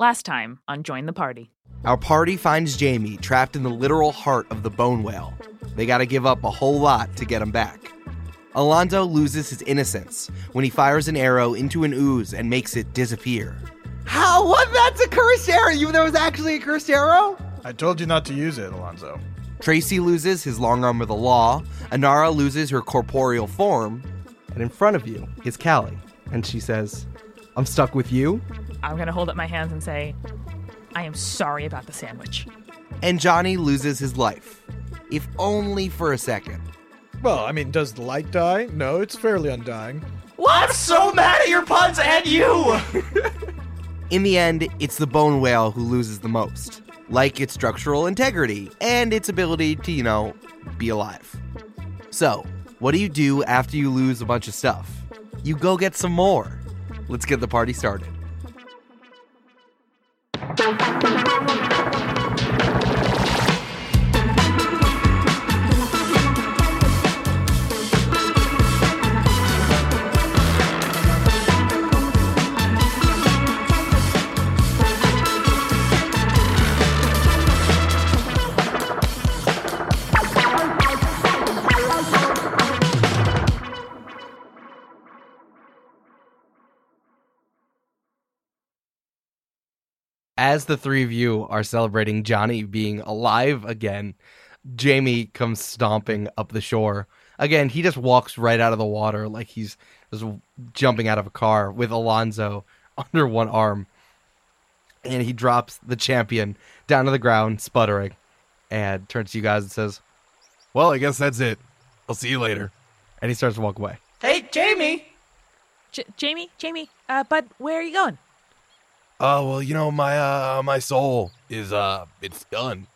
Last time on Join the Party. Our party finds Jamie trapped in the literal heart of the bone whale. They gotta give up a whole lot to get him back. Alonzo loses his innocence when he fires an arrow into an ooze and makes it disappear. How? What? That's a cursed arrow! You there was actually a cursed arrow? I told you not to use it, Alonzo. Tracey loses his long arm of the law, Inara loses her corporeal form, and in front of you is Callie. And she says, I'm stuck with you. I'm going to hold up my hands and say, I am sorry about the sandwich. And Johnny loses his life, if only for a second. Well, I mean, does the light die? No, it's fairly undying. I'm so mad at your puns and you! In the end, it's the bone whale who loses the most, like its structural integrity and its ability to, you know, be alive. So, what do you do after you lose a bunch of stuff? You go get some more. Let's get the party started. Don't fight, don't fight. As the three of you are celebrating Johnny being alive again, Jamie comes stomping up the shore. Again, he just walks right out of the water like he's just jumping out of a car with Alonzo under one arm. And he drops the champion down to the ground, sputtering, and turns to you guys and says, Well, I guess that's it. I'll see you later. And he starts to walk away. Hey, Jamie! J- Jamie, Jamie, uh, bud, where are you going? Oh well, you know my uh my soul is uh it's done.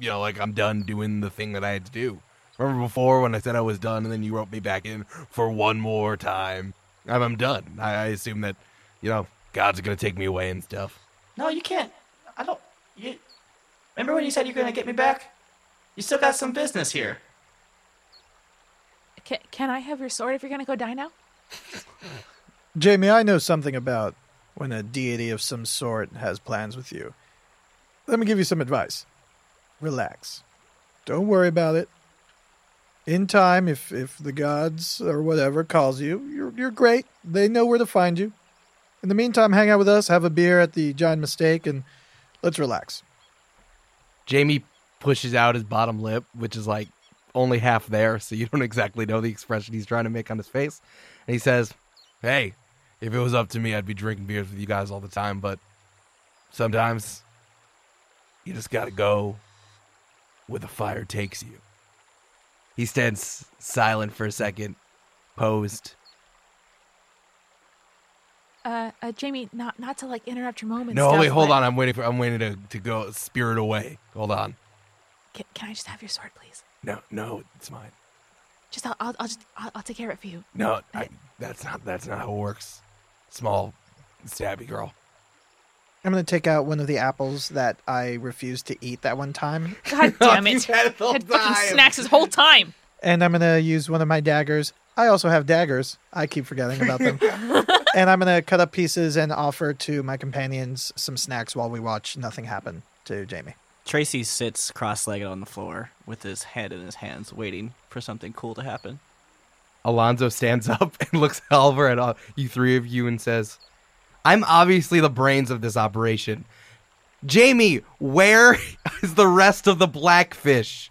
You know, like I'm done doing the thing that I had to do. Remember before when I said I was done, and then you wrote me back in for one more time? I'm, I'm done. I, I assume that you know God's gonna take me away and stuff. No, you can't. I don't. You remember when you said you're gonna get me back? You still got some business here. Can, can I have your sword if you're going to go die now? Jamie, I know something about when a deity of some sort has plans with you. Let me give you some advice. Relax. Don't worry about it. In time, if if the gods or whatever calls you, you're you're great. They know where to find you. In the meantime, hang out with us, have a beer at the Giant Mistake, and let's relax. Jamie pushes out his bottom lip, which is like only half there, so you don't exactly know the expression he's trying to make on his face. And he says, Hey, if it was up to me, I'd be drinking beers with you guys all the time, but sometimes you just gotta go where the fire takes you. He stands silent for a second, posed. Uh, uh, Jamie, not not to like interrupt your moment. No, stuff, wait, hold but on. I'm waiting for. I'm waiting to to go spirit away. Hold on. Can, can I just have your sword, please? No, no, it's mine. Just I'll I'll, I'll just I'll, I'll take care of it for you. No, I, that's not. That's not how it works. Small, stabby girl. I'm going to take out one of the apples that I refused to eat that one time, God damn it! You had it the whole Had fucking time. snacks this whole time. and I'm going to use one of my daggers. I also have daggers. I keep forgetting about them. and I'm going to cut up pieces and offer to my companions some snacks while we watch nothing happen to Jamie. Tracey sits cross-legged on the floor with his head in his hands, waiting for something cool to happen. Alonzo stands up and looks over at all, you three of you and says, I'm obviously the brains of this operation. Jamie, where is the rest of the blackfish?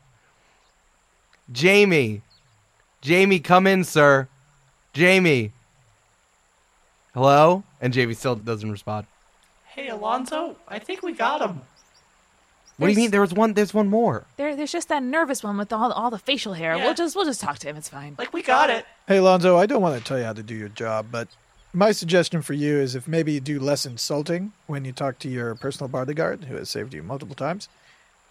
Jamie. Jamie, come in, sir. Jamie. Hello? And Jamie still doesn't respond. Hey, Alonzo, I think we got him. What do you mean? There was one. There's one more. There, there's just that nervous one with all all the facial hair. Yeah. We'll just we'll just talk to him. It's fine. Like, we got it. Hey, Lonzo, I don't want to tell you how to do your job, but my suggestion for you is if maybe you do less insulting when you talk to your personal bodyguard who has saved you multiple times,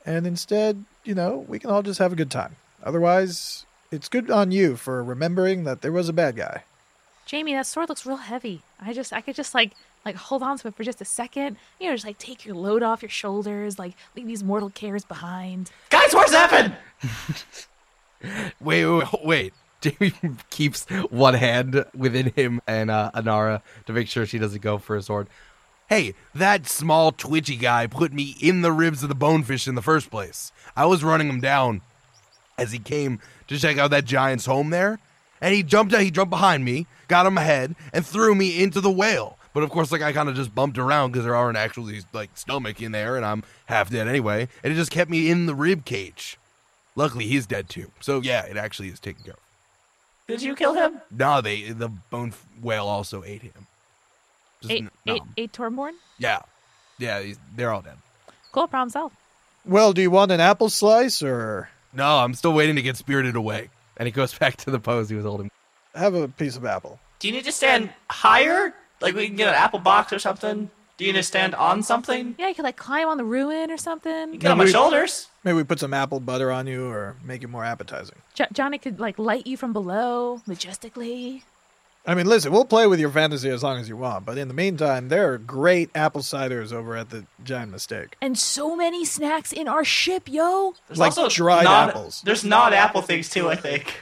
and instead, you know, we can all just have a good time. Otherwise, it's good on you for remembering that there was a bad guy. Jamie, that sword looks real heavy. I just I could just like like hold on to it for just a second. You know, just like take your load off your shoulders, like leave these mortal cares behind. Guys, where's Evan? Wait, wait, wait. Jamie keeps one hand within him and uh, Inara to make sure she doesn't go for a sword. Hey, that small twitchy guy put me in the ribs of the bonefish in the first place. I was running him down as he came to check out that giant's home there, and he jumped out. He jumped behind me, got him ahead, and threw me into the whale. But of course, like I kind of just bumped around because there aren't actually like stomach in there, and I'm half dead anyway. And it just kept me in the rib cage. Luckily, he's dead too. So yeah, it actually is taken care of. Did you kill him? No, they the bone whale also ate him. Just Eight, n- no. eight, eight Torborn? Yeah, yeah, he's, they're all dead. Cool, problem solved. Well, do you want an apple slice or No, I'm still waiting to get spirited away. And he goes back to the pose he was holding. have a piece of apple? Do you need to stand higher? Like we can get an apple box or something? Do you need to stand on something? Yeah, you could like climb on the ruin or something. Get on my we- shoulders. Maybe we put some apple butter on you or make it more appetizing. Jo- Johnny could like light you from below majestically. I mean, listen, we'll play with your fantasy as long as you want, but in the meantime, there are great apple ciders over at the Giant Mistake. And so many snacks in our ship, yo. There's Like also dried non- apples. There's not apple things too, I think.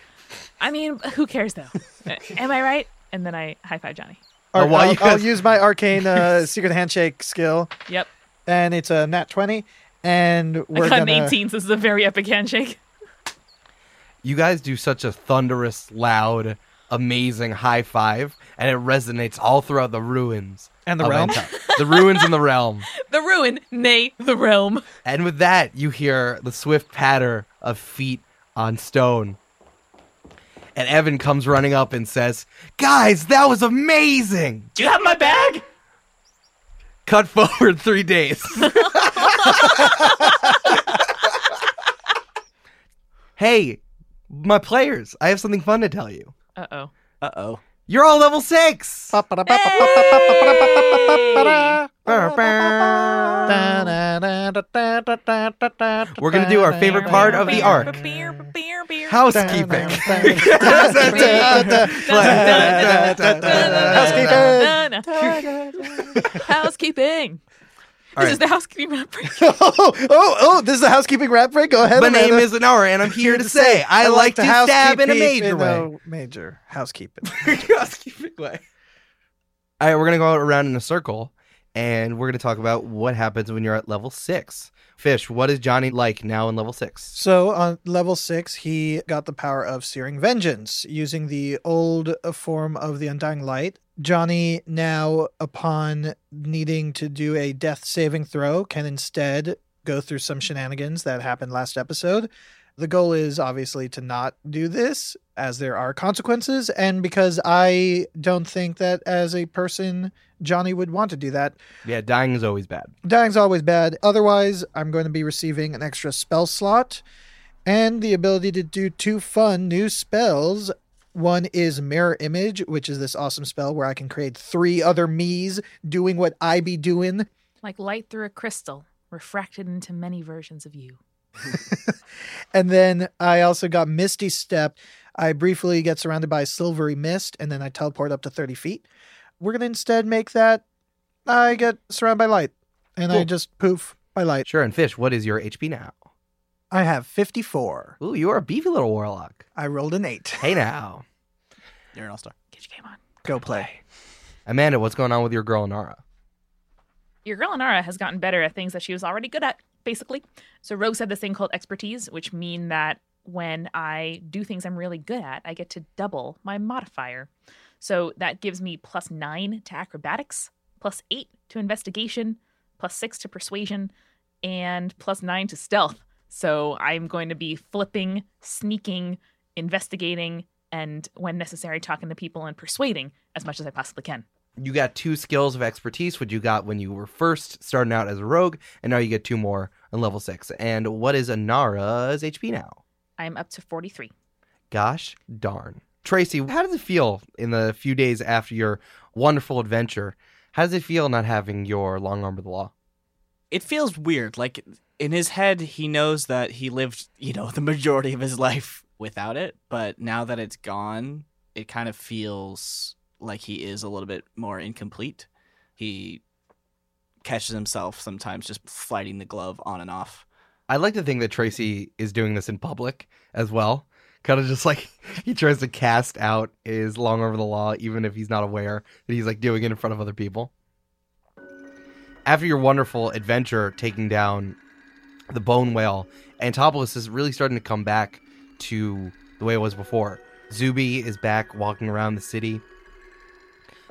I mean, who cares though? Am I right? And then I high five Johnny. Ar- while I'll, you guys- I'll use my arcane uh, secret handshake skill, Yep. and it's a nat 20, and we're I got gonna... an 18, so this is a very epic handshake. You guys do such a thunderous, loud, amazing high five, and it resonates all throughout the ruins. And the realm? Enta- the ruins in the realm. The ruin, nay, the realm. And with that, you hear the swift patter of feet on stone. And Evan comes running up and says, Guys, that was amazing! Do you have my bag? Cut forward three days. hey, my players, I have something fun to tell you. Uh oh. Uh oh. You're all level six! We're gonna do our favorite part of the arc. Housekeeping. Housekeeping. All This right. is the housekeeping rap break. oh, oh, oh, this is a housekeeping rap break. Go ahead. My name is Inara, and I'm here to say I like to stab in a major in way. a major housekeeping. housekeeping way. All right, we're gonna go around in a circle, and we're gonna talk about what happens when you're at level six. Fish, what is Johnny like now in level six? So on level six, he got the power of Searing Vengeance using the old form of the Undying Light. Johnny now, upon needing to do a death saving throw, can instead go through some shenanigans that happened last episode. The goal is obviously to not do this, as there are consequences, and because I don't think that as a person, Johnny would want to do that. Yeah, dying is always bad. Dying's always bad. Otherwise, I'm going to be receiving an extra spell slot and the ability to do two fun new spells. One is Mirror Image, which is this awesome spell where I can create three other me's doing what I be doing. like light through a crystal, refracted into many versions of you. And then I also got Misty Step. I briefly get surrounded by silvery mist, and then I teleport up to 30 feet. We're going to instead make that I get surrounded by light, and I just poof by light. Sure, and Fish, what is your HP now? I have 54. Ooh, you are a beefy little warlock. I rolled an 8. Hey now. You're an all star. Get your game on. Go play. Amanda, what's going on with your girl Nara? Your girl Inara has gotten better at things that she was already good at, basically. So Rogue said this thing called expertise, which mean that when I do things I'm really good at, I get to double my modifier. So that gives me plus nine to acrobatics, plus eight to investigation, plus six to persuasion, and plus nine to stealth. So I'm going to be flipping, sneaking, investigating, and when necessary, talking to people and persuading as much as I possibly can. You got two skills of expertise, which you got when you were first starting out as a rogue, and now you get two more on level six. And what is Inara's HP now? I'm up to 43. Gosh darn. Tracey, how does it feel in the few days after your wonderful adventure? How does it feel not having your long arm of the law? It feels weird. Like in his head, he knows that he lived, you know, the majority of his life without it. But now that it's gone, it kind of feels like he is a little bit more incomplete. He catches himself sometimes just sliding the glove on and off. I like to think that Tracey is doing this in public as well. Kind of just like he tries to cast out his long over the law, even if he's not aware that he's like doing it in front of other people. after your wonderful adventure taking down the bone whale, Antopolis is really starting to come back to the way it was before. Zuby is back walking around the city.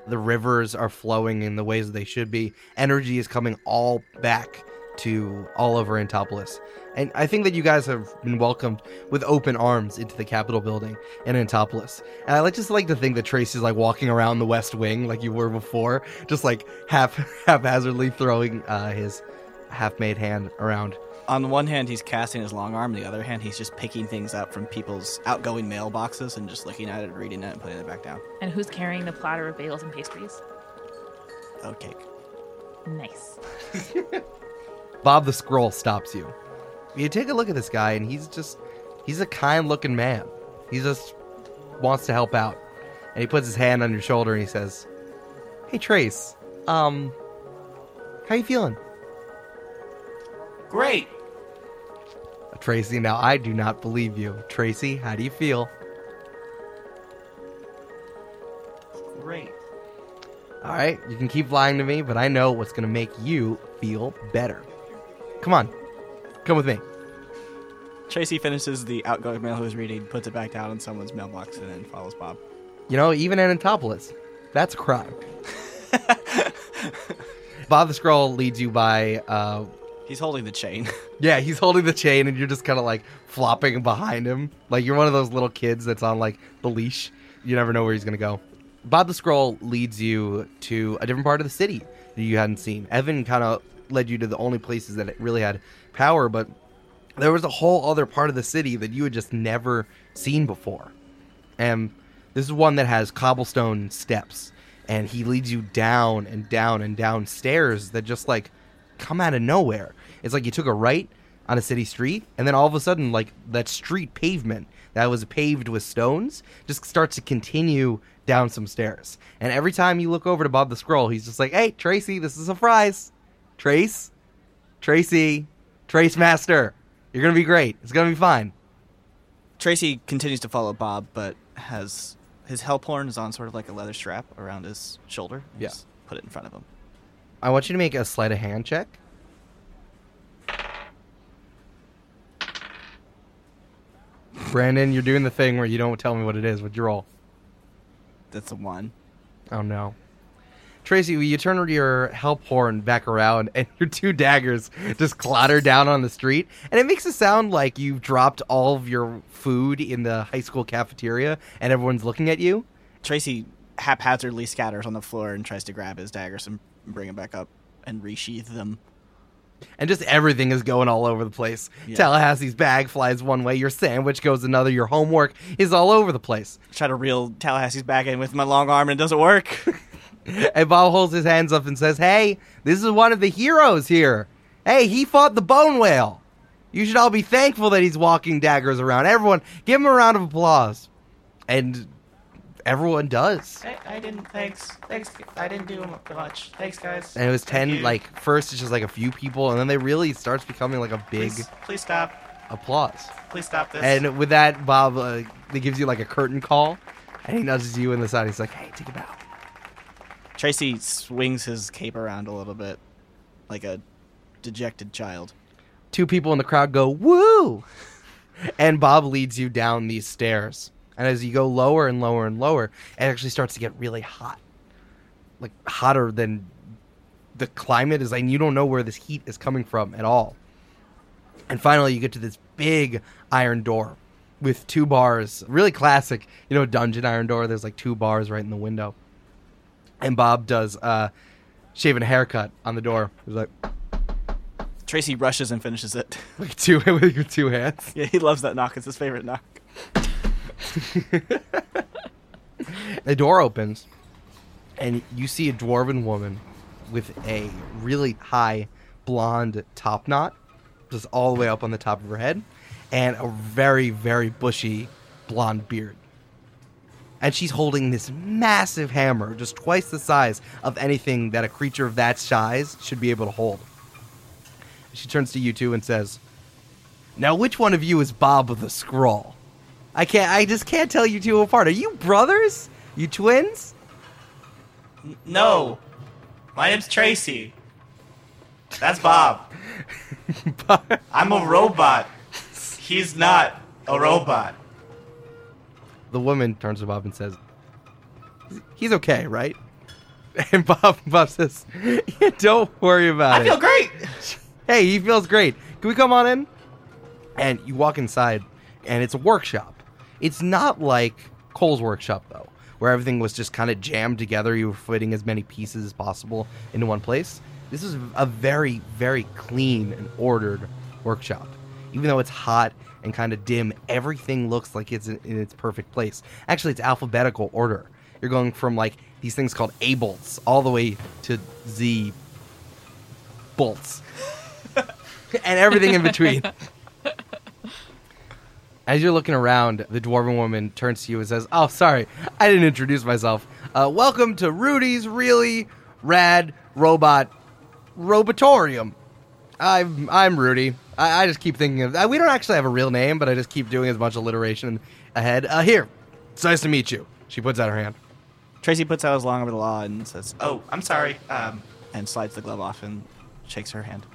The rivers are flowing in the ways that they should be. Energy is coming all back to all over Antopolis. And I think that you guys have been welcomed with open arms into the Capitol building in Antopolis. And I like just like to think that Tracey's like walking around the West Wing like you were before, just like half haphazardly throwing uh, his half-made hand around. On the one hand, he's casting his long arm. On the other hand, he's just picking things up from people's outgoing mailboxes and just looking at it, reading it, and putting it back down. And who's carrying the platter of bagels and pastries? Okay. Nice. Bob the Scroll stops you. You take a look at this guy, and he's just, he's a kind looking man. He just wants to help out. And he puts his hand on your shoulder and he says, Hey, Trace, um, how you feeling? Great. Tracey, now I do not believe you. Tracey, how do you feel? Great. All right, you can keep lying to me, but I know what's going to make you feel better. Come on, come with me. Tracey finishes the outgoing mail he was reading, puts it back down in someone's mailbox, and then follows Bob. You know, even in Antopolis, that's a crime. Bob the Scroll leads you by uh, He's holding the chain. Yeah, he's holding the chain and you're just kind of like flopping behind him. Like you're one of those little kids that's on like the leash. You never know where he's going to go. Bob the Scroll leads you to a different part of the city that you hadn't seen. Evan kind of led you to the only places that it really had power, but there was a whole other part of the city that you had just never seen before. And this is one that has cobblestone steps and he leads you down and down and down stairs that just like come out of nowhere. It's like you took a right on a city street, and then all of a sudden, like that street pavement that was paved with stones just starts to continue down some stairs. And every time you look over to Bob the Scroll, he's just like, "Hey, Tracey, this is a surprise. Trace, Tracey, Trace Master, you're gonna be great. It's gonna be fine." Tracey continues to follow Bob, but has his help horn is on sort of like a leather strap around his shoulder. Yeah. Just put it in front of him. I want you to make a sleight of hand check. Brandon, you're doing the thing where you don't tell me what it is. What'd you roll? That's a one. Oh no. Tracey, you turn your help horn back around and your two daggers just clatter down on the street. And it makes it sound like you've dropped all of your food in the high school cafeteria and everyone's looking at you. Tracey haphazardly scatters on the floor and tries to grab his daggers and bring them back up and resheath them. And just everything is going all over the place. Yeah. Tallahassee's bag flies one way, your sandwich goes another, your homework is all over the place. Try to reel Tallahassee's bag in with my long arm and it doesn't work. And Bob holds his hands up and says, Hey, this is one of the heroes here. Hey, he fought the bone whale. You should all be thankful that he's walking daggers around. Everyone, give him a round of applause. And everyone does. I, I didn't. Thanks. Thanks. I didn't do much. Thanks, guys. And it was 10, like, first it's just like a few people, and then they really starts becoming like a big Please, please stop. applause. Please stop this. And with that, Bob, uh, he gives you like a curtain call, and he nudges you in the side. He's like, Hey, take a bow. Tracey swings his cape around a little bit like a dejected child. two people in the crowd go woo! And bob leads you down these stairs. And as you go lower and lower and lower it actually starts to get really hot. Like hotter than the climate is and you don't know where this heat is coming from at all. And finally you get to this big iron door with two bars really classic you know dungeon iron door. There's like two bars right in the window and bob does uh shaving a haircut on the door he's like Tracey rushes and finishes it. like two with your two hands yeah, he loves that knock. It's his favorite knock. The door opens, and you see a dwarven woman with a really high blonde top knot, just all the way up on the top of her head, and a very, very bushy blonde beard. And she's holding this massive hammer, just twice the size of anything that a creature of that size should be able to hold. She turns to you two and says, Now, which one of you is Bob with a scroll? I can't. I just can't tell you two apart. Are you brothers? You twins? no. My name's Tracey. That's Bob. Bob. I'm a robot. He's not a robot. The woman turns to Bob and says, "He's okay, right?" And Bob Bob says, yeah, "Don't worry about it. I it. feel great. hey, he feels great. Can we come on in?" And you walk inside, and it's a workshop. It's not like Cole's workshop though, where everything was just kind of jammed together. You were fitting as many pieces as possible into one place. This is a very, very clean and ordered workshop. Even though it's hot and kind of dim, everything looks like it's in, in its perfect place. Actually, it's alphabetical order. You're going from like these things called A bolts all the way to Z bolts and everything in between. As you're looking around, the dwarven woman turns to you and says, "Oh, sorry, I didn't introduce myself. Uh, welcome to Rudy's really rad robot robotorium. I'm I'm Rudy. I, I just keep thinking of. Uh, we don't actually have a real name, but I just keep doing as much alliteration ahead. Uh, here, it's nice to meet you." She puts out her hand. Tracey puts out his long over the law and says, Oh, I'm sorry. Um, and slides the glove off and shakes her hand.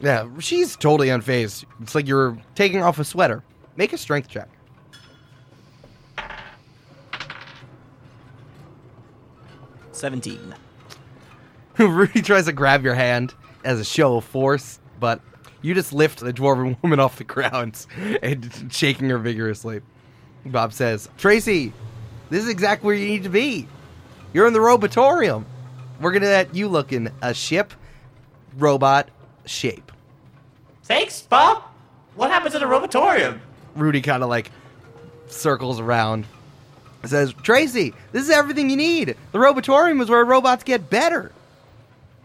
Yeah, she's totally unfazed. It's like you're taking off a sweater. Make a strength check. Seventeen. Rudy tries to grab your hand as a show of force, but you just lift the dwarven woman off the ground and shaking her vigorously. Bob says, Tracey, this is exactly where you need to be. You're in the robotorium. We're going to let you look in a ship robot shape. thanks, Bob. What happens to the robotorium? Rudy kind of like circles around. Says, Tracey, this is everything you need. The robotorium is where robots get better.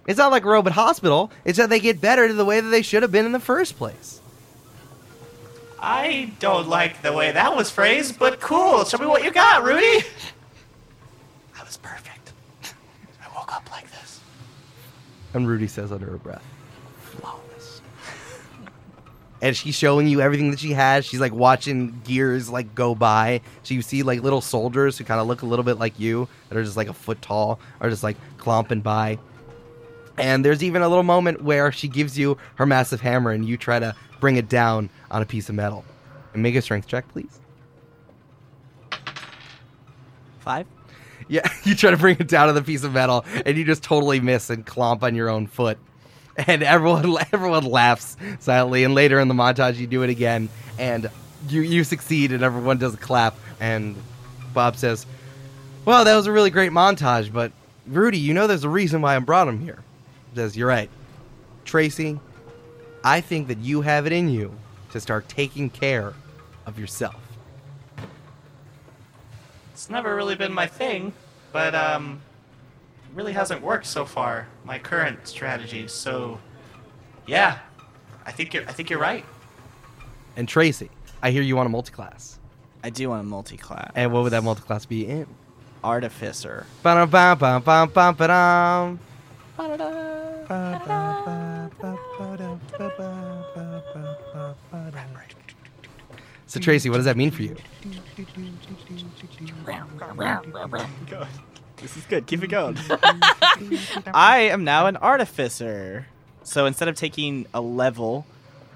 It's not like a robot hospital. It's that they get better to the way that they should have been in the first place. I don't like the way that was phrased, but cool. Show me what you got, Rudy. That was perfect. I woke up like this. And Rudy says under her breath, flawless. and she's showing you everything that she has. She's like watching gears like go by. So you see like little soldiers who kind of look a little bit like you that are just like a foot tall or just like clomping by. And there's even a little moment where she gives you her massive hammer and you try to bring it down on a piece of metal. And make a strength check, please. Five. Yeah, you try to bring it down on the piece of metal, and you just totally miss and clomp on your own foot. And everyone, everyone laughs silently. And later in the montage, you do it again, and you you succeed, and everyone does a clap. And Bob says, "Well, that was a really great montage, but Rudy, you know there's a reason why I brought him here." He says, "You're right, Tracey. I think that you have it in you to start taking care of yourself." It's never really been my thing, but um, really hasn't worked so far. My current strategy. So, yeah, I think you're. I think you're right. And Tracey, I hear you want a multi-class. I do want a multi-class. And what would that multi-class be in? Artificer. Ba-dum-bum-bum-bum-bum-ba-dum. So Tracey, what does that mean for you? This is good. Keep it going. I am now an artificer. So instead of taking a level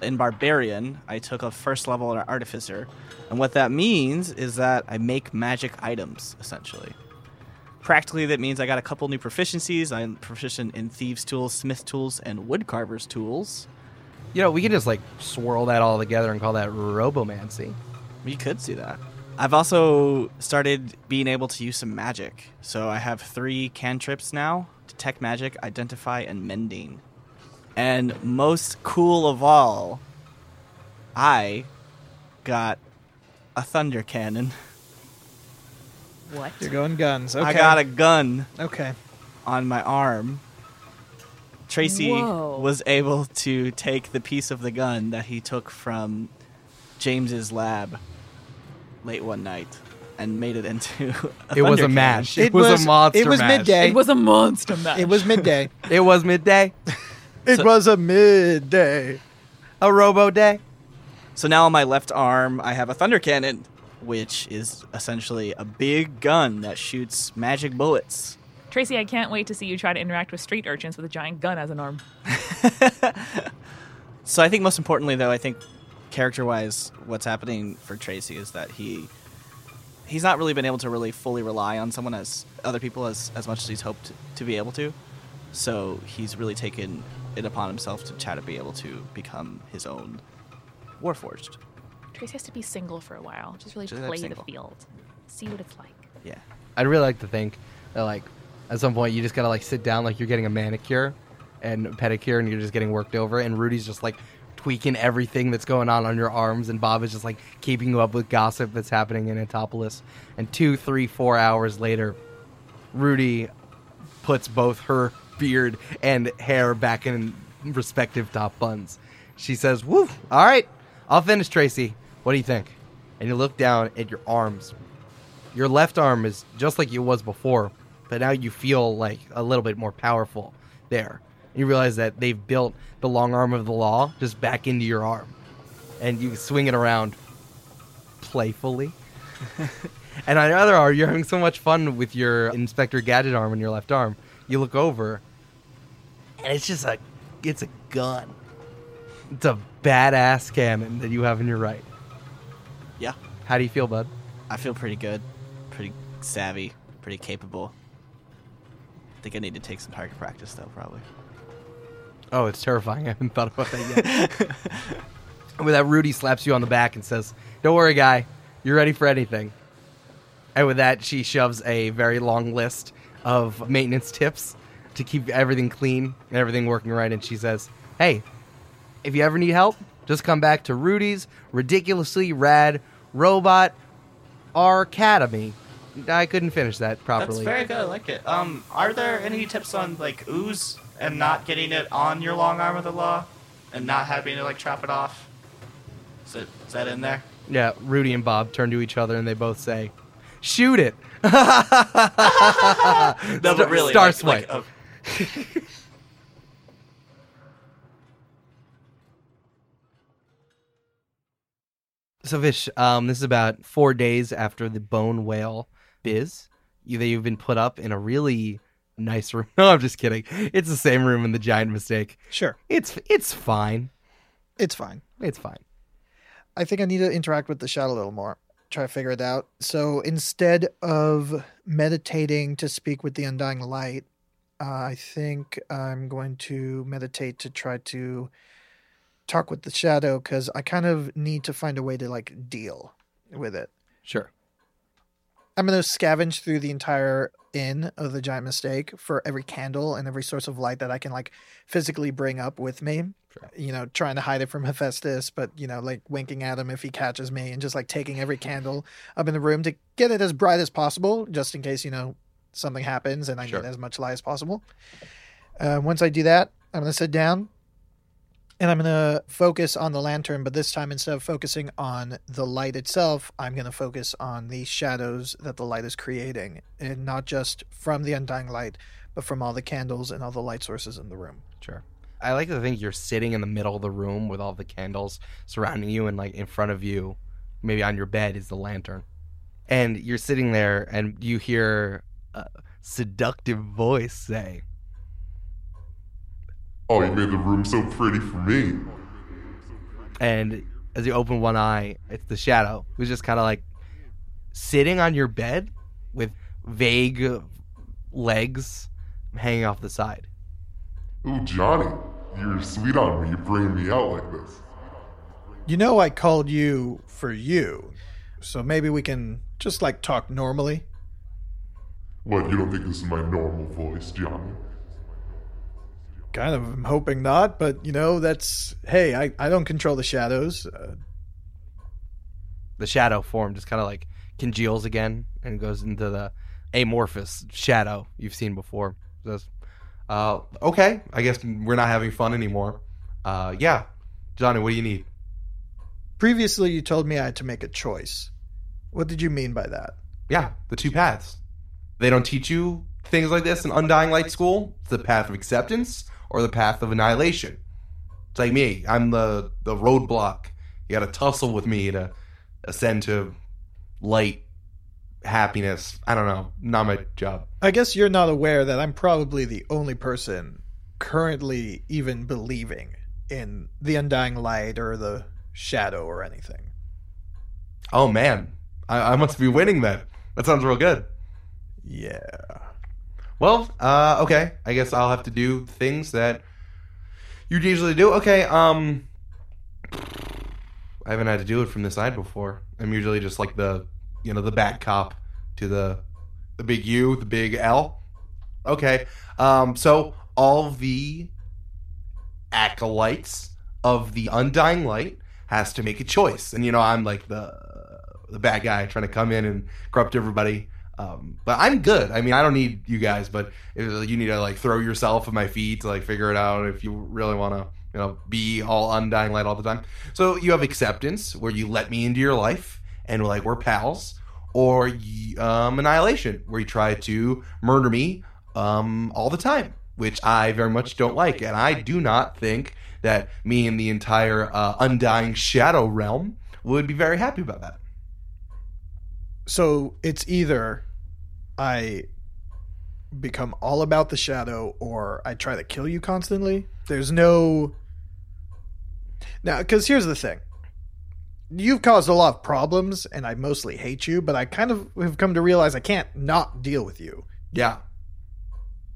in barbarian, I took a first level in artificer. And what that means is that I make magic items essentially. Practically, that means I got a couple new proficiencies. I'm proficient in thieves' tools, smith tools, and woodcarver's tools. You know, we can just like swirl that all together and call that robomancy. We could see that. I've also started being able to use some magic. So I have three cantrips now detect magic, identify, and mending. And most cool of all, I got a thunder cannon. What? You're going guns. Okay. I got a gun Okay. on my arm. Tracey Whoa. was able to take the piece of the gun that he took from James's lab late one night and made it into a It was thunder a mash. cannon. It, was, a monster. It was mash. midday. It was a monster match. It was midday. It was midday. it So- was a midday. A robo day. So now on my left arm, I have a thunder cannon, which is essentially a big gun that shoots magic bullets. Tracey, I can't wait to see you try to interact with street urchins with a giant gun as an arm. So I think most importantly, though, I think character-wise, what's happening for Tracey is that he he's not really been able to really fully rely on someone as other people as as much as he's hoped to be able to. So he's really taken it upon himself to try to be able to become his own Warforged. Tracey has to be single for a while. Just really Just play the single. field. See what it's like. Yeah. I'd really like to think that like at some point you just gotta like sit down like you're getting a manicure and pedicure and you're just getting worked over and Rudy's just like tweaking everything that's going on on your arms and Bob is just like keeping you up with gossip that's happening in Antopolis and two, three, four hours later, Rudy puts both her beard and hair back in respective top buns. She says, "Woo! All right, I'll finish, Tracey. What do you think?" And you look down at your arms your left arm is just like it was before, but now you feel like a little bit more powerful there. You realize that they've built the long arm of the law just back into your arm, and you swing it around playfully. and on your other arm, you're having so much fun with your Inspector Gadget arm in your left arm. You look over, and it's just a, it's a gun. It's a badass cannon that you have in your right. Yeah. How do you feel, bud? I feel pretty good, pretty savvy, pretty capable. I think I need to take some target practice though, probably. Oh, it's terrifying. I haven't thought about that yet. with that, Rudy slaps you on the back and says, Don't worry, guy. You're ready for anything. And with that, she shoves a very long list of maintenance tips to keep everything clean and everything working right. And she says, Hey, if you ever need help, just come back to Rudy's ridiculously rad robot academy. I couldn't finish that properly. That's very good. I like it. Um, are there any tips on like ooze and not getting it on your long arm of the law, and not having to like chop it off? Is it is that in there? Yeah, Rudy and Bob turn to each other and they both say, "Shoot it!" No, but really, Star like, Swipe. like, So, Fish, um, this is about four days after the bone whale biz. You, that you've been put up in a really nice room. No, I'm just kidding. It's the same room in the giant mistake. Sure, It's it's fine. it's fine. It's fine. I think I need to interact with the shadow a little more. Try to figure it out. So instead of meditating to speak with the undying light, uh, I think I'm going to meditate to try to talk with the shadow because I kind of need to find a way to like deal with it. Sure. I'm going to scavenge through the entire inn of the giant mistake for every candle and every source of light that I can like physically bring up with me. Sure. You know, trying to hide it from Hephaestus, but you know, like winking at him if he catches me and just like taking every candle up in the room to get it as bright as possible, just in case, you know, something happens and I Sure. need as much light as possible. Uh, once I do that, I'm going to sit down and I'm going to focus on the lantern, but this time instead of focusing on the light itself, I'm going to focus on the shadows that the light is creating, and not just from the undying light, but from all the candles and all the light sources in the room. Sure. I like to think you're sitting in the middle of the room with all the candles surrounding you, and like in front of you, maybe on your bed, is the lantern. And you're sitting there, and you hear a seductive voice say, Oh, you made the room so pretty for me. and as you open one eye, it's the shadow who's just kind of like sitting on your bed with vague legs hanging off the side. Ooh, Johnny, you're sweet on me. You bring me out like this. You know, I called you for you, so maybe we can just like talk normally. What, you don't think this is my normal voice, Johnny? Kind of, I'm hoping not, but you know, that's hey, I, I don't control the shadows. Uh, The shadow form just kind of like congeals again and goes into the amorphous shadow you've seen before. Says, Uh, okay, I guess we're not having fun anymore. Uh, yeah, Johnny, what do you need? previously, you told me I had to make a choice. What did you mean by that? Yeah, the two paths. They don't teach you things like this in Undying Light School. It's the path of acceptance or the path of annihilation. It's like me. I'm the the roadblock. You got to tussle with me to ascend to light happiness. I don't know. Not my job. I guess you're not aware that I'm probably the only person currently even believing in the undying light or the shadow or anything. Oh man, I, I must be winning then. That sounds real good. Yeah. Well, uh, okay. I guess I'll have to do things that you usually do. Okay. Um, I haven't had to do it from this side before. I'm usually just like the, you know, the bad cop to the, the big U, the big L. Okay. Um, so all the acolytes of the undying light has to make a choice, and you know, I'm like the the bad guy trying to come in and corrupt everybody. Um, but I'm good. I mean, I don't need you guys, but if you need to like throw yourself at my feet to like figure it out if you really want to, you know, be all undying light all the time. So you have acceptance where you let me into your life and like we're pals, or um, annihilation where you try to murder me um, all the time, which I very much don't like, and I do not think that me and the entire uh, undying shadow realm would be very happy about that. So it's either I become all about the shadow or I try to kill you constantly. There's no. Now, because here's the thing. You've caused a lot of problems, and I mostly hate you, but I kind of have come to realize I can't not deal with you. Yeah,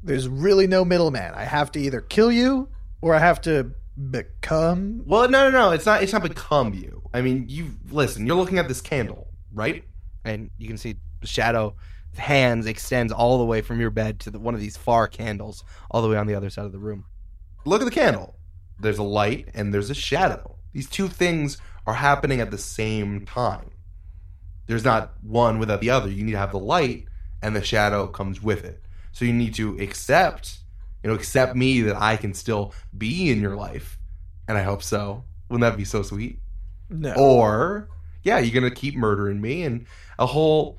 There's really no middleman. I have to either kill you or I have to become. Well, no, no, no. It's not. It's not become you. I mean, you listen. You're looking at this candle, right? And you can see the shadow hands extends all the way from your bed to the, one of these far candles, all the way on the other side of the room. Look at the candle. There's a light and there's a shadow. These two things are happening at the same time. There's not one without the other. You need to have the light, and the shadow comes with it. So you need to accept, you know, accept me that I can still be in your life, and I hope so. Wouldn't that be so sweet? No. Or, yeah, you're gonna keep murdering me, and a whole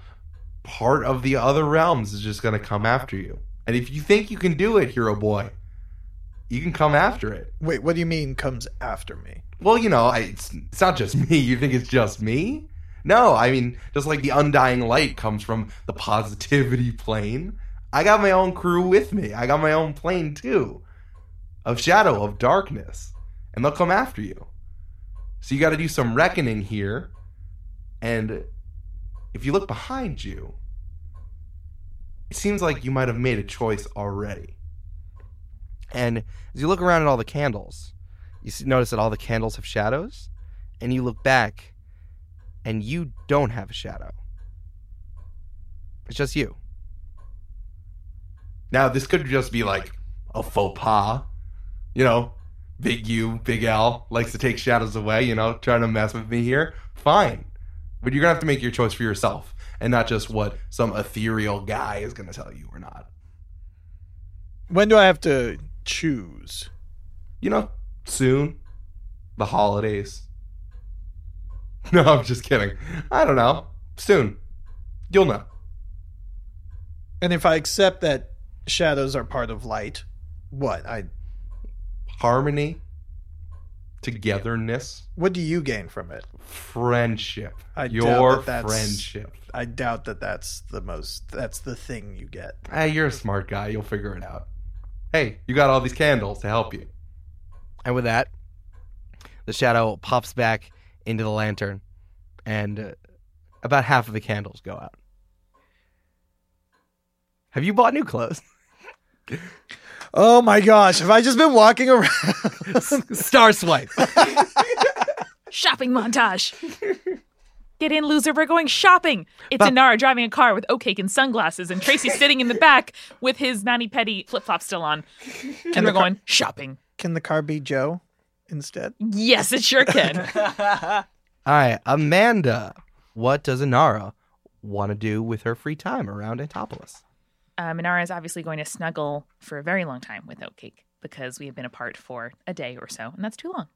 part of the other realms is just gonna come after you. And if you think you can do it, hero boy, you can come after it. Wait, what do you mean comes after me? Well, you know, I, it's, it's not just me. You think it's just me? No, I mean, just like the undying light comes from the positivity plane, I got my own crew with me. I got my own plane too of shadow, of darkness, and they'll come after you. So you got to do some reckoning here. And if you look behind you, it seems like you might have made a choice already. And as you look around at all the candles, you notice that all the candles have shadows, and you look back, and you don't have a shadow. It's just you. Now, this could just be like a faux pas. You know, Big U, Big L likes to take shadows away, you know, trying to mess with me here. Fine. But you're going to have to make your choice for yourself and not just what some ethereal guy is going to tell you or not. When do I have to choose? You know, soon. The holidays. No, I'm just kidding. I don't know. Soon. You'll know. And if I accept that shadows are part of light, what? I Harmony, togetherness, what do you gain from it? friendship. I doubt Your that that's- friendship. I doubt that that's the most that's the thing you get. Hey, you're a smart guy. You'll figure it out. Hey, you got all these candles to help you. And with that, the shadow pops back into the lantern, and uh, about half of the candles go out. Have you bought new clothes? Oh my gosh, have I just been walking around? Star swipe. Shopping montage. Get in, loser. We're going shopping. It's Inara driving a car with oat cake and sunglasses, and Tracey sitting in the back with his Manny Petty flip flop still on. And we're going shopping. Can the car be Joe instead? Yes, it sure can. All right, Amanda. What does Inara want to do with her free time around Antopolis? Uh, Minara is obviously going to snuggle for a very long time with Oatcake because we have been apart for a day or so, and that's too long.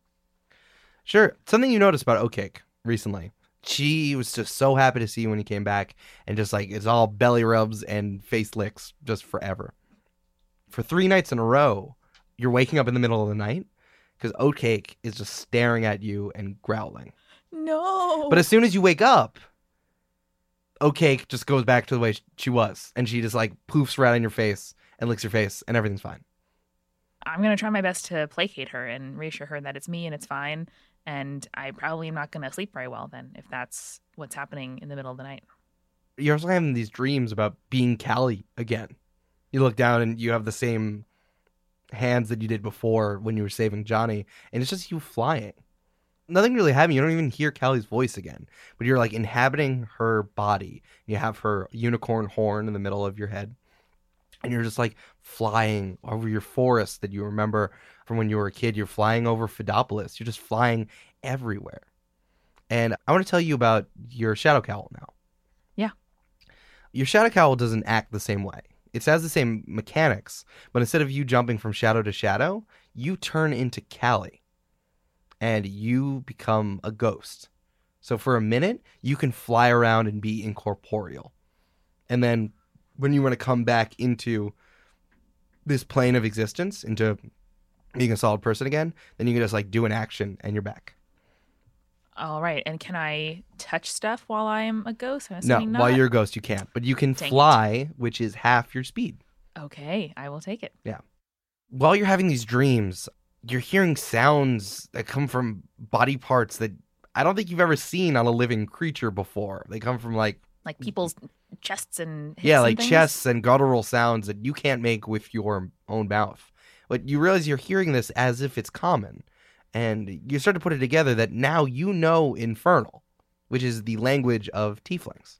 Sure. Something you noticed about Oatcake recently. She was just so happy to see you when you came back, and just like it's all belly rubs and face licks just forever. For three nights in a row, you're waking up in the middle of the night because Oatcake is just staring at you and growling. No. But as soon as you wake up, Oatcake just goes back to the way she was, and she just like poofs right on your face and licks your face, and everything's fine. I'm gonna try my best to placate her and reassure her that it's me and it's fine. And I probably am not gonna sleep very well then if that's what's happening in the middle of the night. You're also having these dreams about being Callie again. You look down and you have the same hands that you did before when you were saving Johnny, and it's just you flying. Nothing really happening. You don't even hear Callie's voice again, but you're like inhabiting her body. You have her unicorn horn in the middle of your head, and you're just like flying over your forest that you remember from when you were a kid. You're flying over Fidopolis. You're just flying everywhere. And I want to tell you about your shadow cowl now. Yeah. Your shadow cowl doesn't act the same way. It has the same mechanics, but instead of you jumping from shadow to shadow, you turn into Callie and you become a ghost. So for a minute, you can fly around and be incorporeal. And then when you want to come back into this plane of existence, into being a solid person again, then you can just like do an action and you're back. All right. And can I touch stuff while I am a ghost? I'm No, assuming while you're a ghost, you can't, but you can Dang it. fly, which is half your speed. Okay, I will take it. Yeah. While you're having these dreams, you're hearing sounds that come from body parts that I don't think you've ever seen on a living creature before. They come from like Like people's chests and yeah, like things? chests and guttural sounds that you can't make with your own mouth. But you realize you're hearing this as if it's common. And you start to put it together that now you know Infernal, which is the language of tieflings.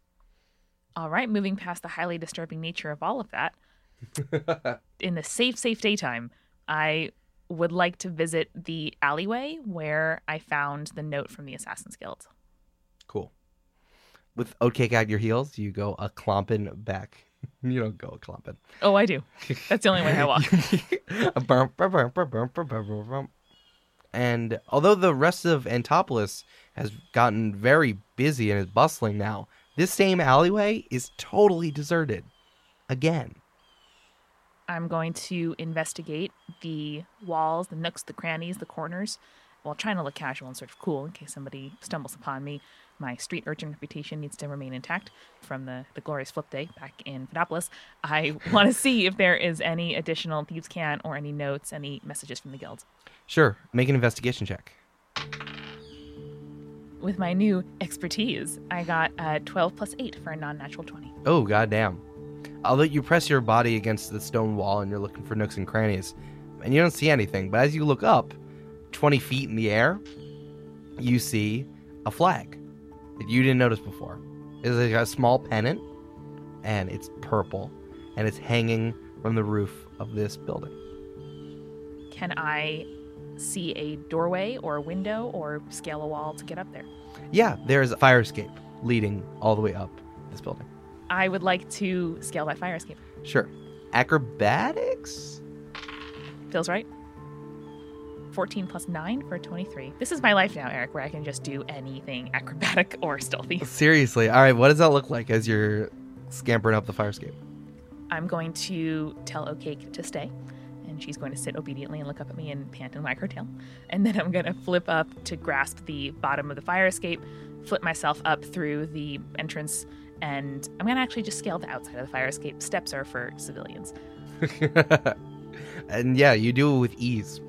All right, moving past the highly disturbing nature of all of that. in the safe, safe daytime, I would like to visit the alleyway where I found the note from the Assassin's Guild. Cool. With oatcake at your heels, you go a clomping back. You don't go a clomping. Oh, I do. That's the only way I walk. and although the rest of Antopolis has gotten very busy and is bustling now, this same alleyway is totally deserted. Again. I'm going to investigate the walls, the nooks, the crannies, the corners, while trying to look casual and sort of cool in case somebody stumbles upon me. My street urchin reputation needs to remain intact from the, the glorious flip day back in Fidopolis. I want to see if there is any additional thieves' cant or any notes, any messages from the guild. Sure, make an investigation check. With my new expertise, I got a 12 plus 8 for a non natural 20. Oh, goddamn. Although you press your body against the stone wall and you're looking for nooks and crannies, and you don't see anything, but as you look up, 20 feet in the air, you see a flag that you didn't notice before. It's like a small pennant, and it's purple, and it's hanging from the roof of this building. Can I see a doorway or a window or scale a wall to get up there? Yeah, there's a fire escape leading all the way up this building. I would like to scale that fire escape. Sure. Acrobatics? Feels right. 14 plus 9 for 23. This is my life now, Eric, where I can just do anything acrobatic or stealthy. Seriously. All right, what does that look like as you're scampering up the fire escape? I'm going to tell Oatcake to stay, and she's going to sit obediently and look up at me and pant and wag her tail. And then I'm going to flip up to grasp the bottom of the fire escape, flip myself up through the entrance, and I'm going to actually just scale the outside of the fire escape. Steps are for civilians. and yeah, you do it with ease.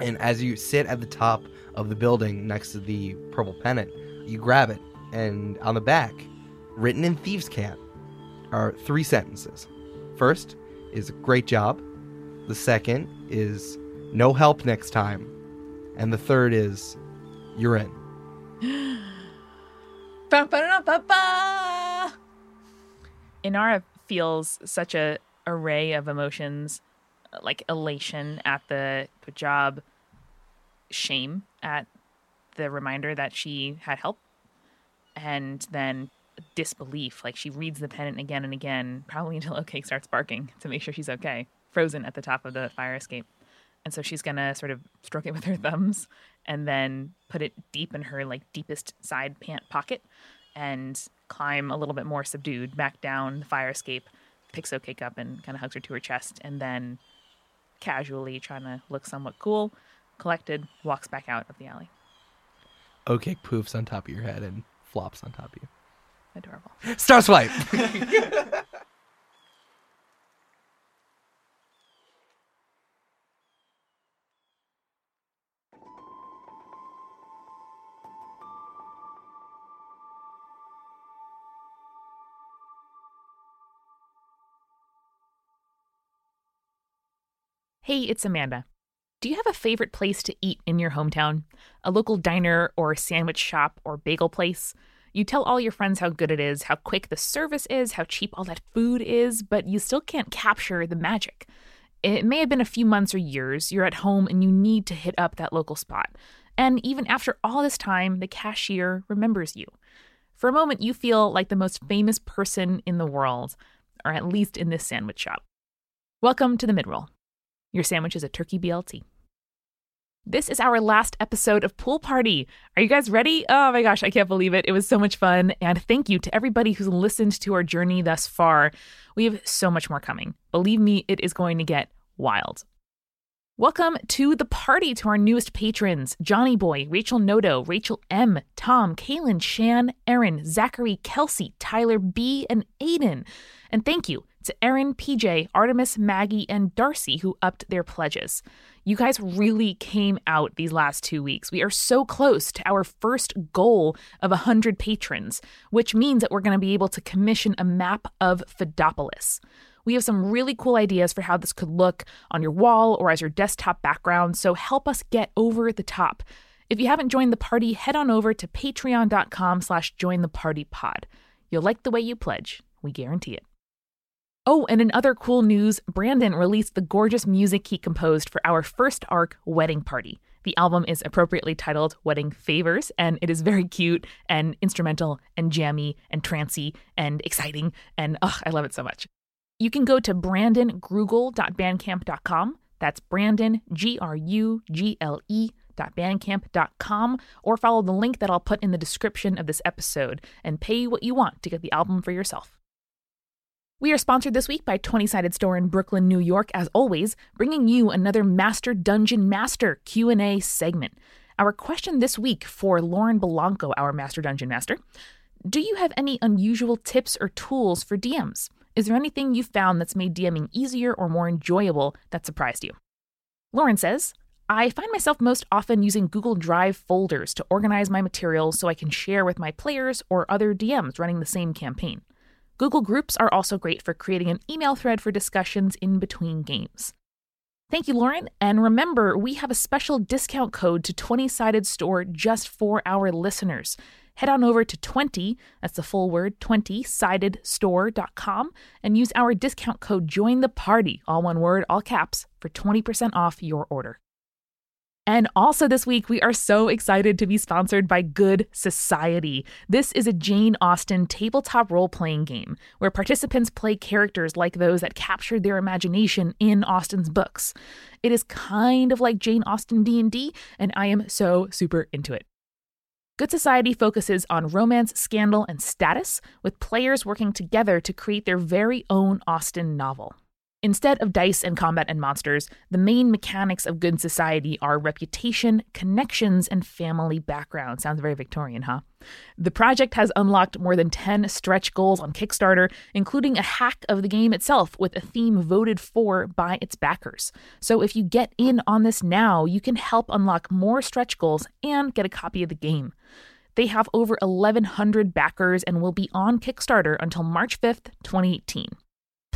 And as you sit at the top of the building next to the purple pennant, you grab it, and on the back, written in thieves' cant, are three sentences. First is great job. The second is no help next time. And the third is you're in. Ba-ba-da-ba-ba! Inara feels such a array of emotions, uh, like elation at the job, shame at the reminder that she had help, and then disbelief. Like she reads the pennant again and again, probably until OK starts barking to make sure she's okay, frozen at the top of the fire escape. And so she's gonna sort of stroke it with her thumbs and then put it deep in her like deepest side pant pocket and climb a little bit more subdued back down the fire escape, picks Oatcake up and kind of hugs her to her chest, and then casually trying to look somewhat cool, collected, walks back out of the alley. Okay, poofs on top of your head and flops on top of you. Adorable. Star swipe. Hey, it's Amanda. Do you have a favorite place to eat in your hometown? A local diner or sandwich shop or bagel place? You tell all your friends how good it is, how quick the service is, how cheap all that food is, but you still can't capture the magic. It may have been a few months or years, you're at home and you need to hit up that local spot. And even after all this time, the cashier remembers you. For a moment, you feel like the most famous person in the world, or at least in this sandwich shop. Welcome to the midroll. Your sandwich is a turkey BLT. This is our last episode of Pool Party. Are you guys ready? Oh my gosh, I can't believe it. It was so much fun. And thank you to everybody who's listened to our journey thus far. We have so much more coming. Believe me, it is going to get wild. Welcome to the party to our newest patrons Johnny Boy, Rachel Noto, Rachel M, Tom, Kaylin, Shan, Aaron, Zachary, Kelsey, Tyler B, and Aiden. And thank you to Aaron, PJ, Artemis, Maggie, and Darcy who upped their pledges. You guys really came out these last two weeks. We are so close to our first goal of 100 patrons, which means that we're going to be able to commission a map of Fedopolis. We have some really cool ideas for how this could look on your wall or as your desktop background, so help us get over the top. If you haven't joined the party, head on over to patreon.com slash join the party pod. You'll like the way you pledge. We guarantee it. Oh, and in other cool news, Brandon released the gorgeous music he composed for our first arc, Wedding Party. The album is appropriately titled Wedding Favors, and it is very cute and instrumental and jammy and trancy and exciting, and ugh, I love it so much. You can go to brandongrugle.bandcamp.com. That's Brandon, G R U G L E bandcamp.com or follow the link that I'll put in the description of this episode and pay what you want to get the album for yourself. We are sponsored this week by 20 Sided Store in Brooklyn, New York, as always, bringing you another Master Dungeon Master Q&A segment. Our question this week for Lauren Belanco, our Master Dungeon Master, do you have any unusual tips or tools for DMs? Is there anything you've found that's made DMing easier or more enjoyable that surprised you? Lauren says, I find myself most often using Google Drive folders to organize my materials so I can share with my players or other DMs running the same campaign. Google Groups are also great for creating an email thread for discussions in between games. Thank you, Lauren. And remember, we have a special discount code to 20 Sided Store just for our listeners. Head on over to 20, that's the full word, 20sidedstore.com, and use our discount code Join the Party, all one word, all caps, for 20% off your order. And also this week, we are so excited to be sponsored by Good Society. This is a Jane Austen tabletop role playing game where participants play characters like those that captured their imagination in Austen's books. It is kind of like Jane Austen D&D, and I am so super into it. Good Society focuses on romance, scandal, and status, with players working together to create their very own Austen novel. Instead of dice and combat and monsters, the main mechanics of good society are reputation, connections, and family background. Sounds very Victorian, huh? The project has unlocked more than 10 stretch goals on Kickstarter, including a hack of the game itself with a theme voted for by its backers. So if you get in on this now, you can help unlock more stretch goals and get a copy of the game. They have over 1,100 backers and will be on Kickstarter until March 5th, 2018.